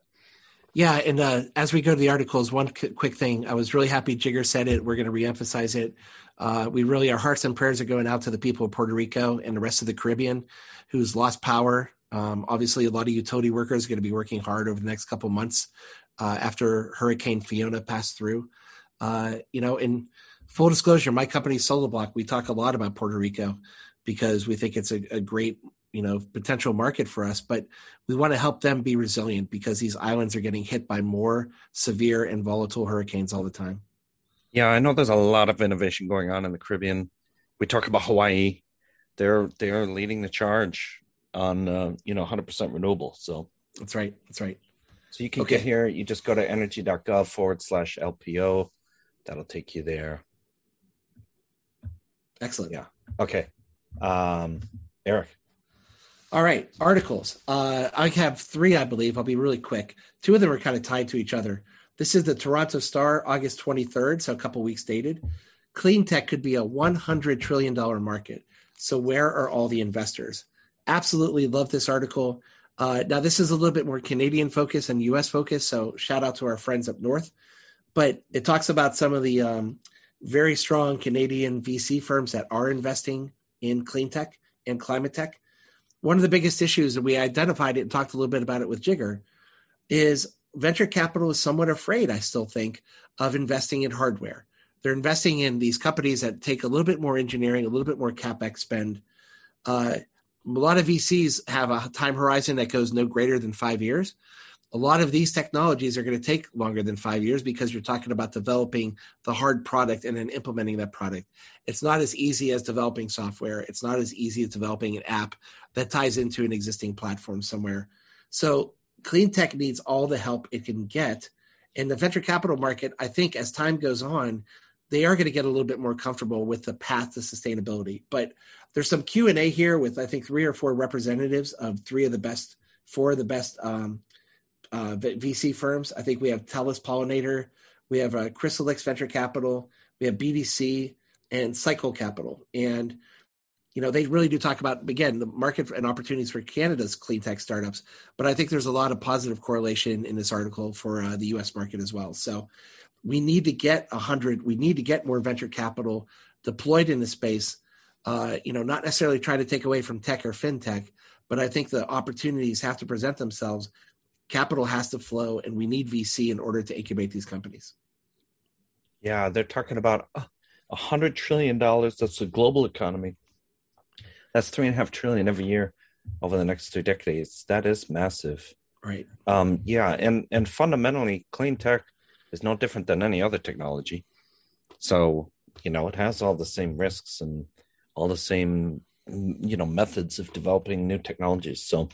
Yeah, and uh, as we go to the articles, one c- quick thing. I was really happy Jigar said it. We're going to reemphasize it. Uh, we really, our hearts and prayers are going out to the people of Puerto Rico and the rest of the Caribbean who's lost power. Um, obviously, a lot of utility workers are going to be working hard over the next couple months uh, after Hurricane Fiona passed through. Uh, you know, and full disclosure, my company Solar Block, we talk a lot about Puerto Rico because we think it's a, a great you know potential market for us but we want to help them be resilient because these islands are getting hit by more severe and volatile hurricanes all the time. Yeah i know there's a lot of innovation going on in the caribbean. We talk about hawaii. They're they're leading the charge on uh, you know 100% renewable so. That's right that's right. So you can okay. get here you just go to energy.gov forward slash lpo that'll take you there Excellent. Yeah. Okay. Um, Eric. All right. Articles. Uh, I have three, I believe. I'll be really quick. Two of them are kind of tied to each other. This is the Toronto Star, August 23rd, so a couple weeks dated. Clean tech could be a $100 trillion market. So, where are all the investors? Absolutely love this article. Uh, now, this is a little bit more Canadian focus and US focus. So, shout out to our friends up north. But it talks about some of the um, very strong Canadian VC firms that are investing in clean tech and climate tech. One of the biggest issues, that we identified it and talked a little bit about it with Jigar is venture capital is somewhat afraid, I still think, of investing in hardware. They're investing in these companies that take a little bit more engineering, a little bit more capex spend. Uh, a lot of VCs have a time horizon that goes no greater than five years a lot of these technologies are going to take longer than five years because you're talking about developing the hard product and then implementing that product. It's not as easy as developing software. It's not as easy as developing an app that ties into an existing platform somewhere. So clean tech needs all the help it can get. In the venture capital market, I think as time goes on, they are going to get a little bit more comfortable with the path to sustainability. But there's some Q and A here with I think three or four representatives of three of the best, four of the best um, uh, VC firms. I think we have Telus Pollinator, we have uh, Chrysalix Venture Capital, we have BDC, and Cycle Capital, and you know they really do talk about again the market and opportunities for Canada's clean tech startups. But I think there's a lot of positive correlation in this article for uh, the U.S. market as well. So we need to get a hundred. We need to get more venture capital deployed in the space. Uh, you know, not necessarily try to take away from tech or fintech, but I think the opportunities have to present themselves. Capital has to flow, and we need VC in order to incubate these companies. Yeah, they're talking about a hundred trillion dollars. That's the global economy. That's three and a half trillion every year over the next two decades. That is massive. Right. Um, yeah, and and fundamentally, clean tech is no different than any other technology. So you know, it has all the same risks and all the same you know methods of developing new technologies. So,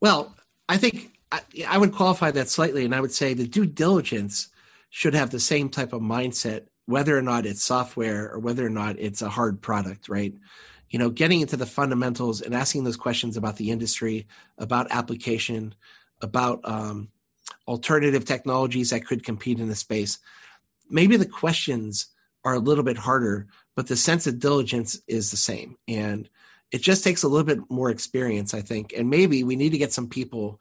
well, I think I, I would qualify that slightly, and I would say the due diligence should have the same type of mindset, whether or not it's software or whether or not it's a hard product, right? You know, getting into the fundamentals and asking those questions about the industry, about application, about um, alternative technologies that could compete in the space. Maybe the questions are a little bit harder, but the sense of diligence is the same. And it just takes a little bit more experience, I think. And maybe we need to get some people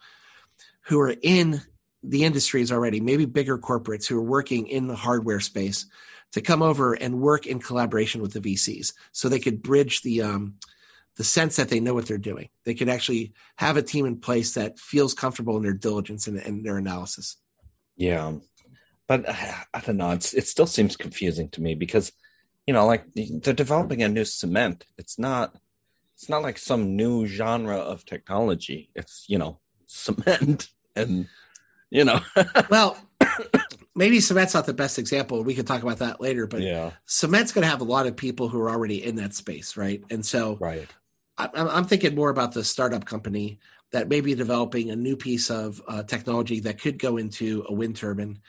who are in the industries already, maybe bigger corporates who are working in the hardware space, to come over and work in collaboration with the VCs, so they could bridge the um, the sense that they know what they're doing. They could actually have a team in place that feels comfortable in their diligence and, and their analysis. Yeah, but I don't know. It's, it still seems confusing to me because, you know, like they're developing a new cement. It's not. It's not like some new genre of technology. It's you know cement and you know. well, maybe cement's not the best example. We could talk about that later, but yeah, cement's going to have a lot of people who are already in that space, right? And so, right, I, I'm thinking more about the startup company that may be developing a new piece of uh, technology that could go into a wind turbine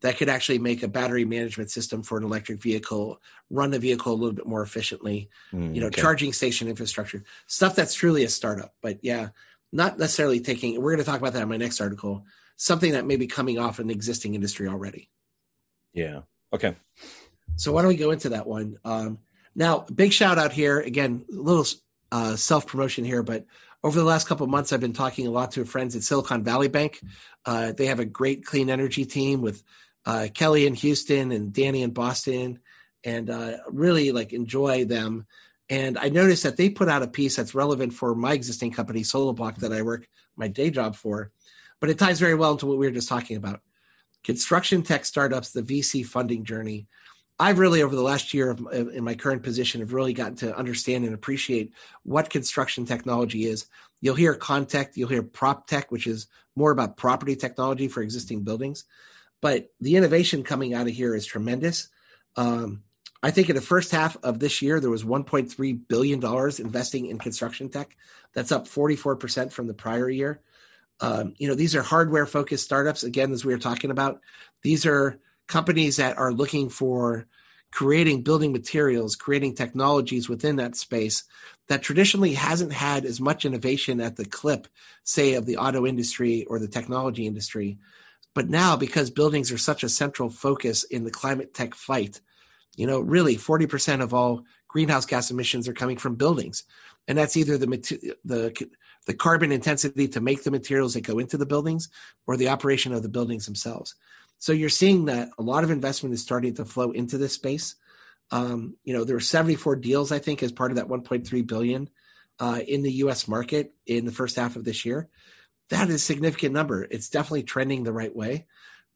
that could actually make a battery management system for an electric vehicle run the vehicle a little bit more efficiently mm, you know okay. charging station infrastructure stuff that's truly a startup but yeah not necessarily taking we're going to talk about that in my next article something that may be coming off an existing industry already. Yeah. Okay. So why don't we go into that one? Um, now, big shout out here again, a little uh, self promotion here, but over the last couple of months, I've been talking a lot to friends at Silicon Valley Bank. Uh, they have a great clean energy team with uh, Kelly in Houston and Danny in Boston, and uh, really like enjoy them. And I noticed that they put out a piece that's relevant for my existing company, Solar Block, that I work my day job for but it ties very well into what we were just talking about construction tech startups, the VC funding journey. I've really, over the last year of, in my current position, have really gotten to understand and appreciate what construction technology is. You'll hear Contech, you'll hear Prop Tech, which is more about property technology for existing buildings. But the innovation coming out of here is tremendous. Um, I think in the first half of this year, there was $1.3 billion investing in construction tech. That's up 44% from the prior year. Um, you know, these are hardware focused startups. Again, as we were talking about, these are companies that are looking for creating building materials, creating technologies within that space that traditionally hasn't had as much innovation at the clip, say, of the auto industry or the technology industry. But now, because buildings are such a central focus in the climate tech fight, you know, really 40% of all greenhouse gas emissions are coming from buildings. And that's either the, the the carbon intensity to make the materials that go into the buildings or the operation of the buildings themselves. So you're seeing that a lot of investment is starting to flow into this space. Um, you know, there were 74 deals, I think, as part of that 1.3 billion uh, in the U.S. market in the first half of this year. That is a significant number. It's definitely trending the right way.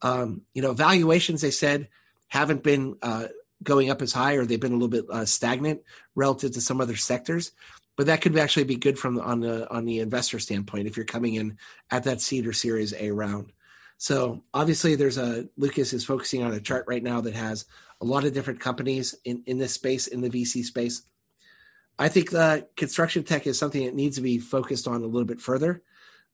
Um, you know, valuations they said haven't been uh, going up as high, or they've been a little bit uh, stagnant relative to some other sectors. But that could actually be good from on the on the investor standpoint if you're coming in at that seed or series a round. So obviously there's a lucas is focusing on a chart right now that has a lot of different companies in in this space in the vc space. I think the construction tech is something that needs to be focused on a little bit further.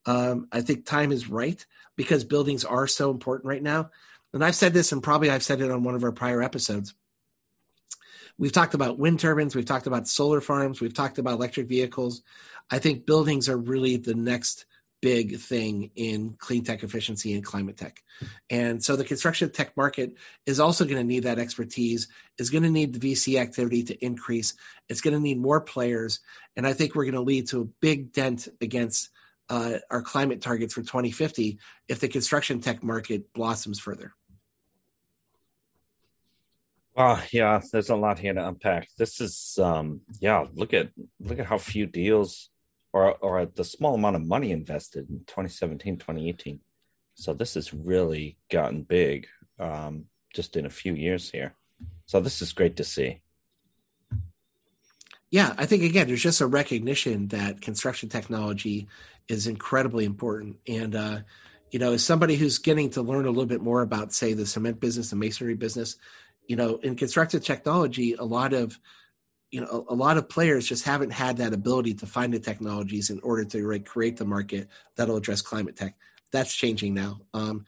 Um, i think time is right because buildings are so important right now. And i've said this and probably i've said it on one of our prior episodes we've talked about wind turbines, we've talked about solar farms, we've talked about electric vehicles. I think buildings are really the next big thing in clean tech efficiency and climate tech. And so the construction tech market is also going to need that expertise, is going to need the VC activity to increase. It's going to need more players. And I think we're going to lead to a big dent against uh, our climate targets for 2050 if the construction tech market blossoms further. Well, yeah, there's a lot here to unpack. This is, um, yeah, look at look at how few deals or or the small amount of money invested in 2017 2018 so this has really gotten big um, just in a few years here. So this is great to see. Yeah i think again there's just a recognition that construction technology is incredibly important. And uh, you know as somebody who's getting to learn a little bit more about say the cement business the masonry business you know in construction technology a lot of you know a, a, lot of players just haven't had that ability to find the technologies in order to like, create the market that'll address climate tech. That's changing now. Um,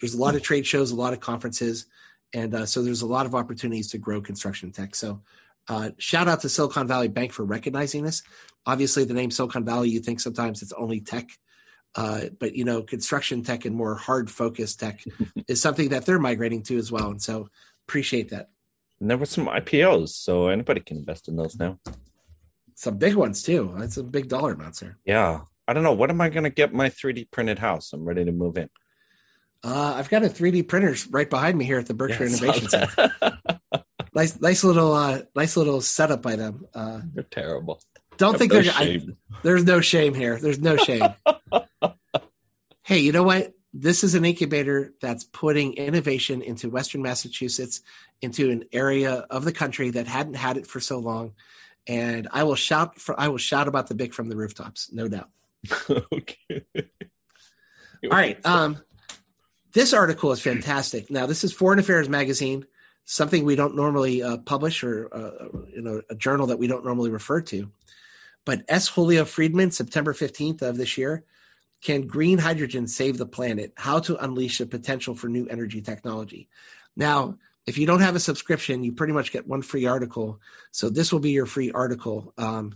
there's a lot of trade shows a lot of conferences and uh, so there's a lot of opportunities to grow construction tech. So uh, shout out to silicon valley bank for recognizing this. Obviously the name silicon valley you think sometimes it's only tech uh, but you know construction tech and more hard focused tech is something that they're migrating to as well. And so appreciate that and there were some IPOs, so anybody can invest in those now. Some big ones too. That's a big dollar amount, sir. Yeah. I don't know. What am I going to get my 3D printed house? I'm ready to move in. Uh, I've got a 3D printer right behind me here at the Berkshire yeah, Innovation Center. nice, nice little, uh, nice little setup by them. Uh, they're terrible. Don't think no they're. I, there's no shame here. There's no shame. hey, you know what? This is an incubator that's putting innovation into Western Massachusetts into an area of the country that hadn't had it for so long. And I will shout for I will shout about the BIC from the rooftops, no doubt. okay. All right. Um, this article is fantastic. Now, this is Foreign Affairs magazine, something we don't normally uh, publish or uh, you know a journal that we don't normally refer to. But S. Julio Friedmann, September 15th of this year, can green hydrogen save the planet? How to unleash the potential for new energy technology. Now, if you don't have a subscription, you pretty much get one free article. So this will be your free article. Um,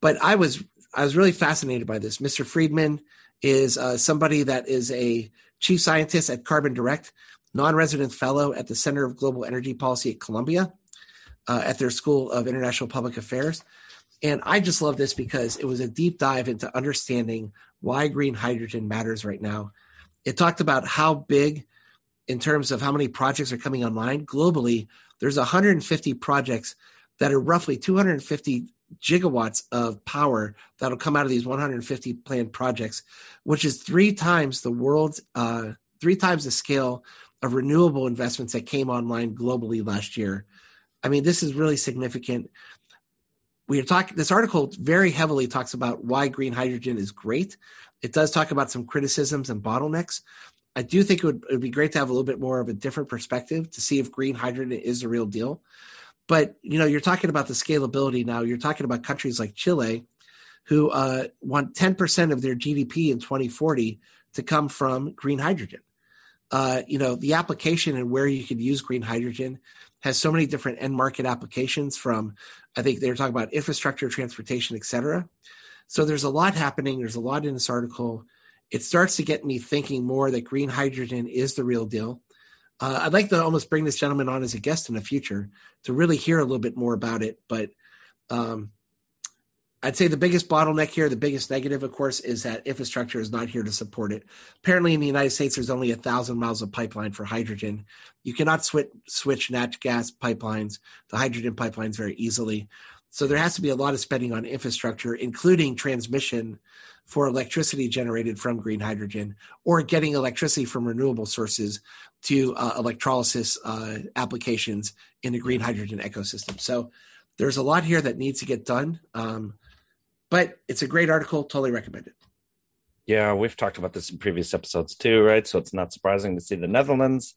but I was I was really fascinated by this. Mr. Friedmann is uh, somebody that is a chief scientist at Carbon Direct, non-resident fellow at the Center of Global Energy Policy at Columbia, uh, at their School of International Public Affairs. And I just love this because it was a deep dive into understanding why green hydrogen matters right now. It talked about how big in terms of how many projects are coming online globally there's 150 projects that are roughly 250 gigawatts of power that'll come out of these 150 planned projects which is three times the world's uh, three times the scale of renewable investments that came online globally last year i mean this is really significant we are talking this article very heavily talks about why green hydrogen is great it does talk about some criticisms and bottlenecks I do think it would, it would be great to have a little bit more of a different perspective to see if green hydrogen is a real deal. But you know, you're talking about the scalability now. You're talking about countries like Chile, who uh, want 10% of their GDP in 2040 to come from green hydrogen. Uh, you know, the application and where you could use green hydrogen has so many different end market applications. From I think they're talking about infrastructure, transportation, et cetera. So there's a lot happening. There's a lot in this article it starts to get me thinking more that green hydrogen is the real deal. Uh, I'd like to almost bring this gentleman on as a guest in the future to really hear a little bit more about it. But um, I'd say the biggest bottleneck here, the biggest negative, of course, is that infrastructure is not here to support it. Apparently, in the United States, there's only a thousand miles of pipeline for hydrogen. You cannot switch switch natural gas pipelines to hydrogen pipelines very easily. So there has to be a lot of spending on infrastructure, including transmission for electricity generated from green hydrogen or getting electricity from renewable sources to uh, electrolysis uh, applications in the green hydrogen ecosystem. So there's a lot here that needs to get done. Um, but it's a great article, totally recommend it. Yeah, we've talked about this in previous episodes too, right? So it's not surprising to see the Netherlands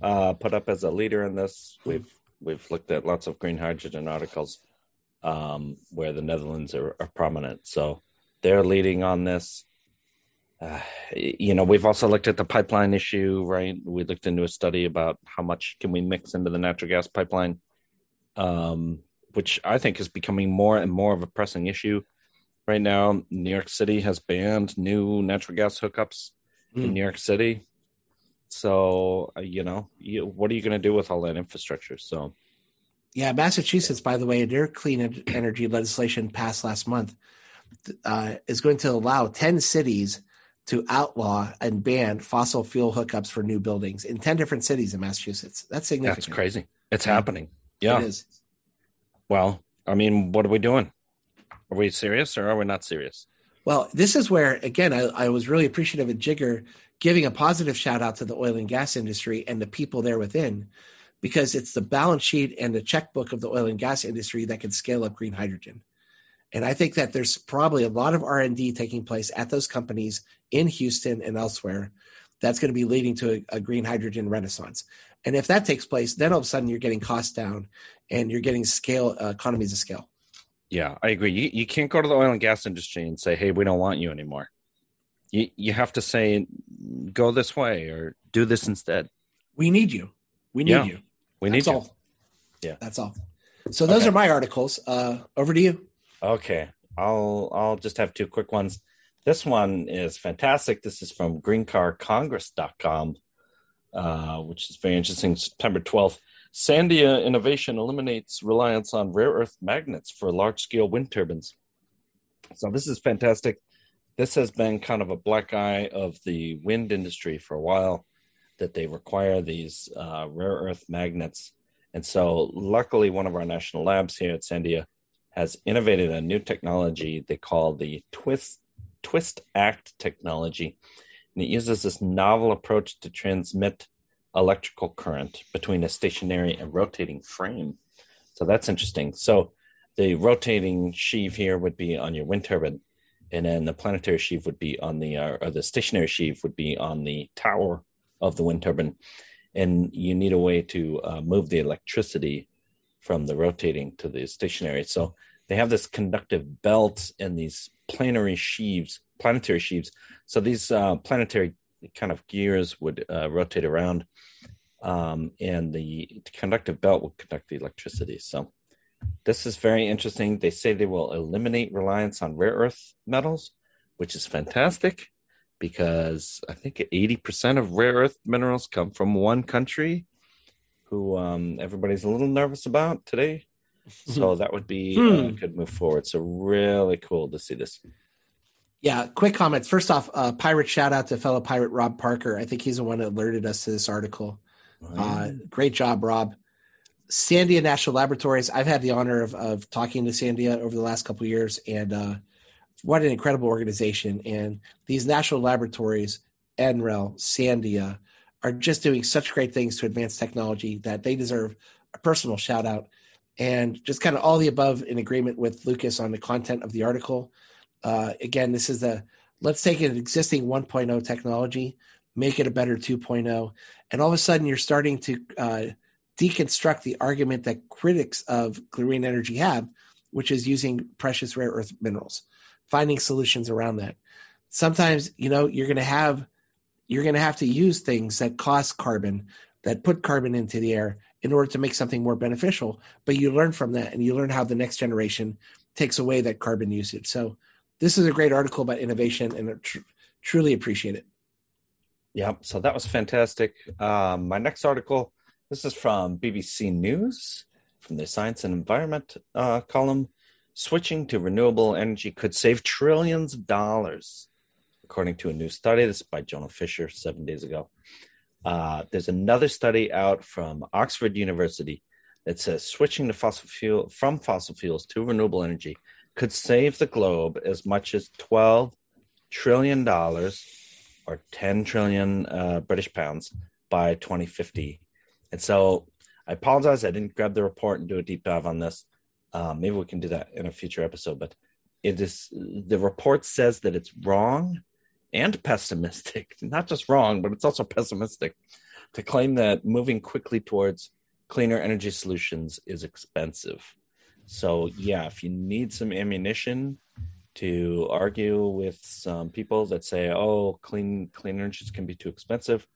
uh, put up as a leader in this. We've we've looked at lots of green hydrogen articles um, where the Netherlands are, are, prominent. So they're leading on this. Uh, you know, we've also looked at the pipeline issue, right? We looked into a study about how much can we mix into the natural gas pipeline. um, which I think is becoming more and more of a pressing issue. Right now, New York City has banned new natural gas hookups mm. in hmm. New York City. So, uh, you know, you, what are you going to do with all that infrastructure? So, yeah, Massachusetts, by the way, their clean energy legislation passed last month uh, is going to allow 10 cities to outlaw and ban fossil fuel hookups for new buildings in 10 different cities in Massachusetts. That's significant. That's crazy. It's yeah. happening. Yeah. It is. Well, I mean, what are we doing? Are we serious or are we not serious? Well, this is where, again, I, I was really appreciative of Jigar giving a positive shout out to the oil and gas industry and the people there within, because it's the balance sheet and the checkbook of the oil and gas industry that can scale up green hydrogen. And I think that there's probably a lot of R&D taking place at those companies in Houston and elsewhere that's going to be leading to a, a, green hydrogen renaissance. And if that takes place, then all of a sudden you're getting costs down and you're getting scale uh, economies of scale. Yeah, I agree. You, you can't go to the oil and gas industry and say, "Hey, we don't want you anymore." You you have to say, "Go this way" or "Do this instead." We need you. We need yeah, you. We need That's you. All. Yeah, that's all. So those okay. are my articles. Uh, over to you. Okay, I'll I'll just have two quick ones. This one is fantastic. This is from greencarcongress.com, uh, which is very interesting. September 12th. Sandia Innovation eliminates reliance on rare earth magnets for large scale wind turbines. So, this is fantastic. This has been kind of a black eye of the wind industry for a while that they require these uh, rare earth magnets. And so, luckily, one of our national labs here at Sandia has innovated a new technology they call the twist twist act technology and it uses this novel approach to transmit electrical current between a stationary and rotating frame so that's interesting so the rotating sheave here would be on your wind turbine and then the planetary sheave would be on the uh, or the stationary sheave would be on the tower of the wind turbine and you need a way to uh, move the electricity from the rotating to the stationary. So they have this conductive belt and these planetary sheaves, planetary sheaves. So these uh, planetary kind of gears would uh, rotate around, um, and the conductive belt would conduct the electricity. So this is very interesting. They say they will eliminate reliance on rare earth metals, which is fantastic because I think 80% of rare earth minerals come from one country who um, everybody's a little nervous about today. So that would be hmm. a good move forward. So really cool to see this. Yeah, quick comments. First off, uh, pirate shout out to fellow pirate Rob Parker. I think he's the one that alerted us to this article. Uh, great job, Rob. Sandia National Laboratories. I've had the honor of, of talking to Sandia over the last couple years, and uh, what an incredible organization! And these national laboratories, NREL, Sandia, are just doing such great things to advance technology that they deserve a personal shout out. And just kind of all the above in agreement with Lucas on the content of the article. Uh, again, this is the let's take an existing 1.0 technology, make it a better 2.0. And all of a sudden, you're starting to uh, deconstruct the argument that critics of green energy have, which is using precious rare earth minerals, finding solutions around that. Sometimes, you know, you're going to have you're going to have to use things that cost carbon, that put carbon into the air in order to make something more beneficial. But you learn from that and you learn how the next generation takes away that carbon usage. So this is a great article about innovation and tr- truly appreciate it. Yeah, so that was fantastic. Um, my next article, this is from BBC News, from the Science and Environment uh, column. Switching to renewable energy could save trillions of dollars according to a new study. This is by Jonah Fisher seven days ago. Uh, there's another study out from Oxford University that says switching to fossil fuel from fossil fuels to renewable energy could save the globe as much as 12 trillion dollars or 10 trillion uh, British pounds by 2050. And so I apologize, I didn't grab the report and do a deep dive on this. Uh, maybe we can do that in a future episode, but it is the report says that it's wrong and pessimistic, not just wrong, but it's also pessimistic to claim that moving quickly towards cleaner energy solutions is expensive. So, yeah, if you need some ammunition to argue with some people that say, "Oh, clean clean energies can be too expensive,"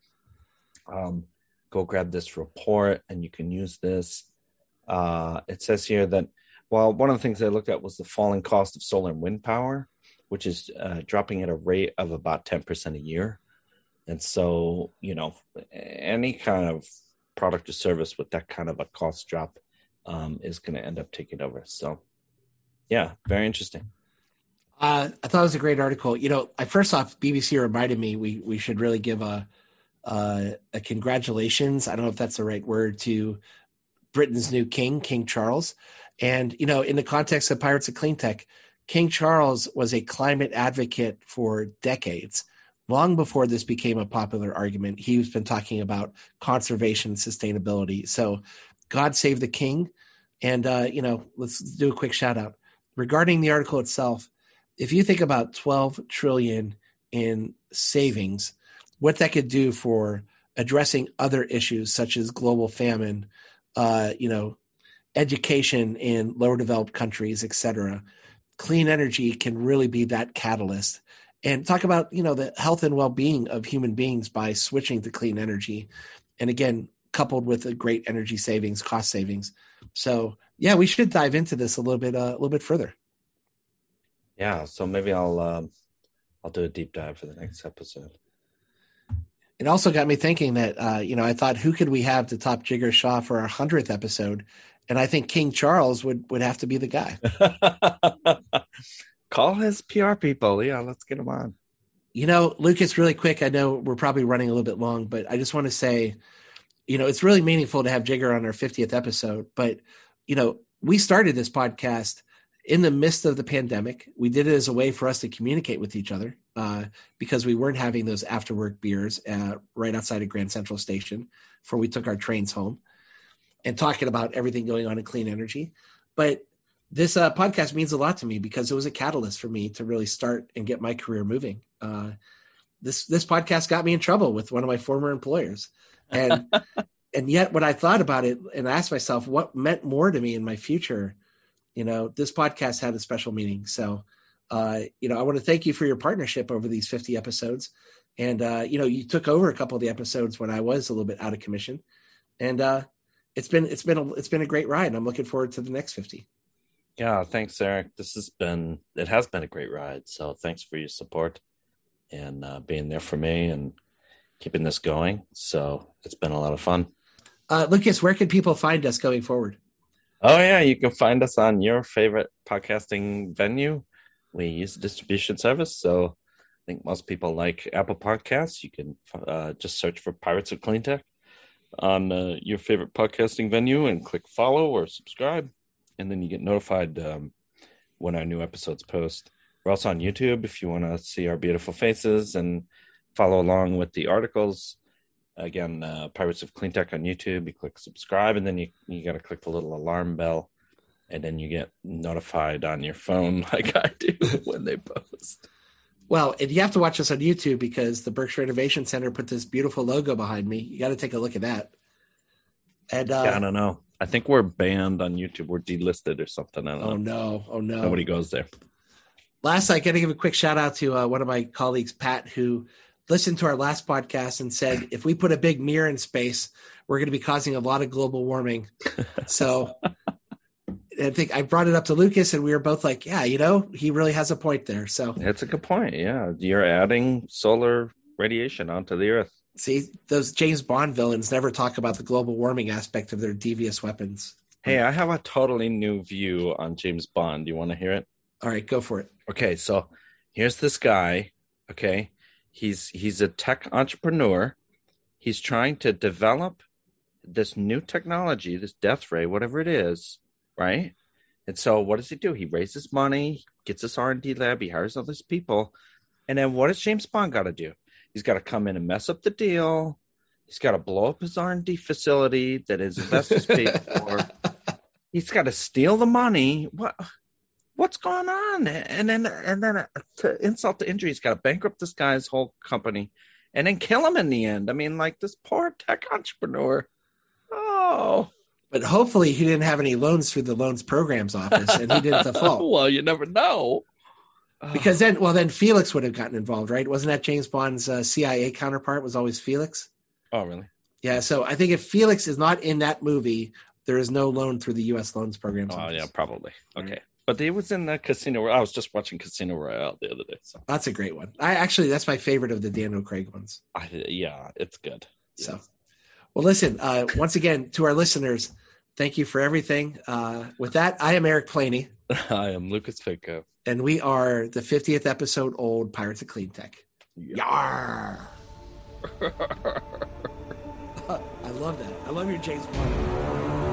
um, go grab this report, and you can use this Uh, it says here that well, one of the things they looked at was the falling cost of solar and wind power, which is uh, dropping at a rate of about ten percent a year. And so, you know, any kind of product or service with that kind of a cost drop um, is going to end up taking over. So, yeah, very interesting. Uh, I thought it was a great article. You know, I first off, BBC reminded me we we should really give a uh, a congratulations. I don't know if that's the right word to Britain's new king, King Charles. And you know, in the context of Pirates of Clean Tech, King Charles was a climate advocate for decades. Long before this became a popular argument, he's been talking about conservation sustainability. So, God save the king. And uh, you know, let's do a quick shout out regarding the article itself if you think about 12 trillion in savings, what that could do for addressing other issues such as global famine, uh, you know, education in lower developed countries, et cetera, clean energy can really be that catalyst. And talk about you know the health and well being of human beings by switching to clean energy, and again coupled with a great energy savings, cost savings. So yeah, we should dive into this a little bit uh, a little bit further. Yeah, so maybe I'll um, I'll do a deep dive for the next episode. It also got me thinking that uh, you know I thought who could we have to top Jigar Shah for our hundredth episode, and I think King Charles would would have to be the guy. Call his PR people. Yeah, let's get him on. You know, Lucas, really quick. I know we're probably running a little bit long, but I just want to say, you know, it's really meaningful to have Jigar on our 50th episode. But, you know, we started this podcast in the midst of the pandemic. We did it as a way for us to communicate with each other uh, because we weren't having those after work beers uh, right outside of Grand Central Station before we took our trains home and talking about everything going on in clean energy. But this uh, podcast means a lot to me because it was a catalyst for me to really start and get my career moving. Uh, this this podcast got me in trouble with one of my former employers, and and yet when I thought about it and asked myself what meant more to me in my future you know, this podcast had a special meaning. So, uh, you know, I want to thank you for your partnership over these 50 episodes. And, uh, you know, you took over a couple of the episodes when I was a little bit out of commission. And, uh, it's been, it's been, a, it's been a great ride. I'm looking forward to the next 50. Yeah. Thanks, Eric. This has been, it has been a great ride. So thanks for your support and, uh, being there for me and keeping this going. So it's been a lot of fun. Uh, Lucas, where can people find us going forward? Oh yeah, you can find us on your favorite podcasting venue. We use a distribution service, so I think most people like Apple Podcasts. You can uh, just search for Pirates of Cleantech on uh, your favorite podcasting venue and click follow or subscribe, and then you get notified um, when our new episodes post. We're also on YouTube if you want to see our beautiful faces and follow along with the articles. Again uh, pirates of clean tech on youtube you click subscribe and then you, you got to click the little alarm bell and then you get notified on your phone like i do when they post. Well and you have to watch us on youtube because the berkshire innovation center put this beautiful logo behind me. You got to take a look at that. And uh, yeah, i don't know. I think we're banned on youtube. We're delisted or something. I don't oh know. no. Oh no. Nobody goes there last i gotta give a quick shout out to uh, one of my colleagues pat who listened to our last podcast and said if we put a big mirror in space, we're going to be causing a lot of global warming. So I think I brought it up to Lucas, and we were both like, "Yeah, you know, he really has a point there." So that's a good point. Yeah, you're adding solar radiation onto the Earth. See, those James Bond villains never talk about the global warming aspect of their devious weapons. Hey, I have a totally new view on James Bond. Do you want to hear it? All right, go for it. Okay, so here's this guy. Okay, he's he's a tech entrepreneur. He's trying to develop this new technology, this death ray, whatever it is, right? And so, what does he do? He raises money, gets this R and D lab, he hires all these people, and then what does James Bond got to do? He's got to come in and mess up the deal. He's got to blow up his R and D facility that his investors paid for. He's got to steal the money. What? What's going on? And then and then uh, to insult to injury, he's got to bankrupt this guy's whole company and then kill him in the end. I mean, like this poor tech entrepreneur. Oh. But hopefully he didn't have any loans through the loans programs office and he didn't default. well, you never know. Because then, well, then Felix would have gotten involved, right? Wasn't that James Bond's uh, CIA counterpart? Was always Felix. Oh, really? Yeah. So I think if Felix is not in that movie, There is no loan through the U.S. loans program. Oh yeah, probably. Okay, but it was in the Casino. I was just watching Casino Royale the other day. So That's a great one. I actually that's my favorite of the Daniel Craig ones. I, yeah, it's good. So, Yeah. well, listen. Uh, once again, to our listeners, thank you for everything. Uh, with that, I am Eric Planey, I am Lucas Fitko. and we are the 50th episode old Pirates of Clean Tech. Yar! I love that. I love your James Bond.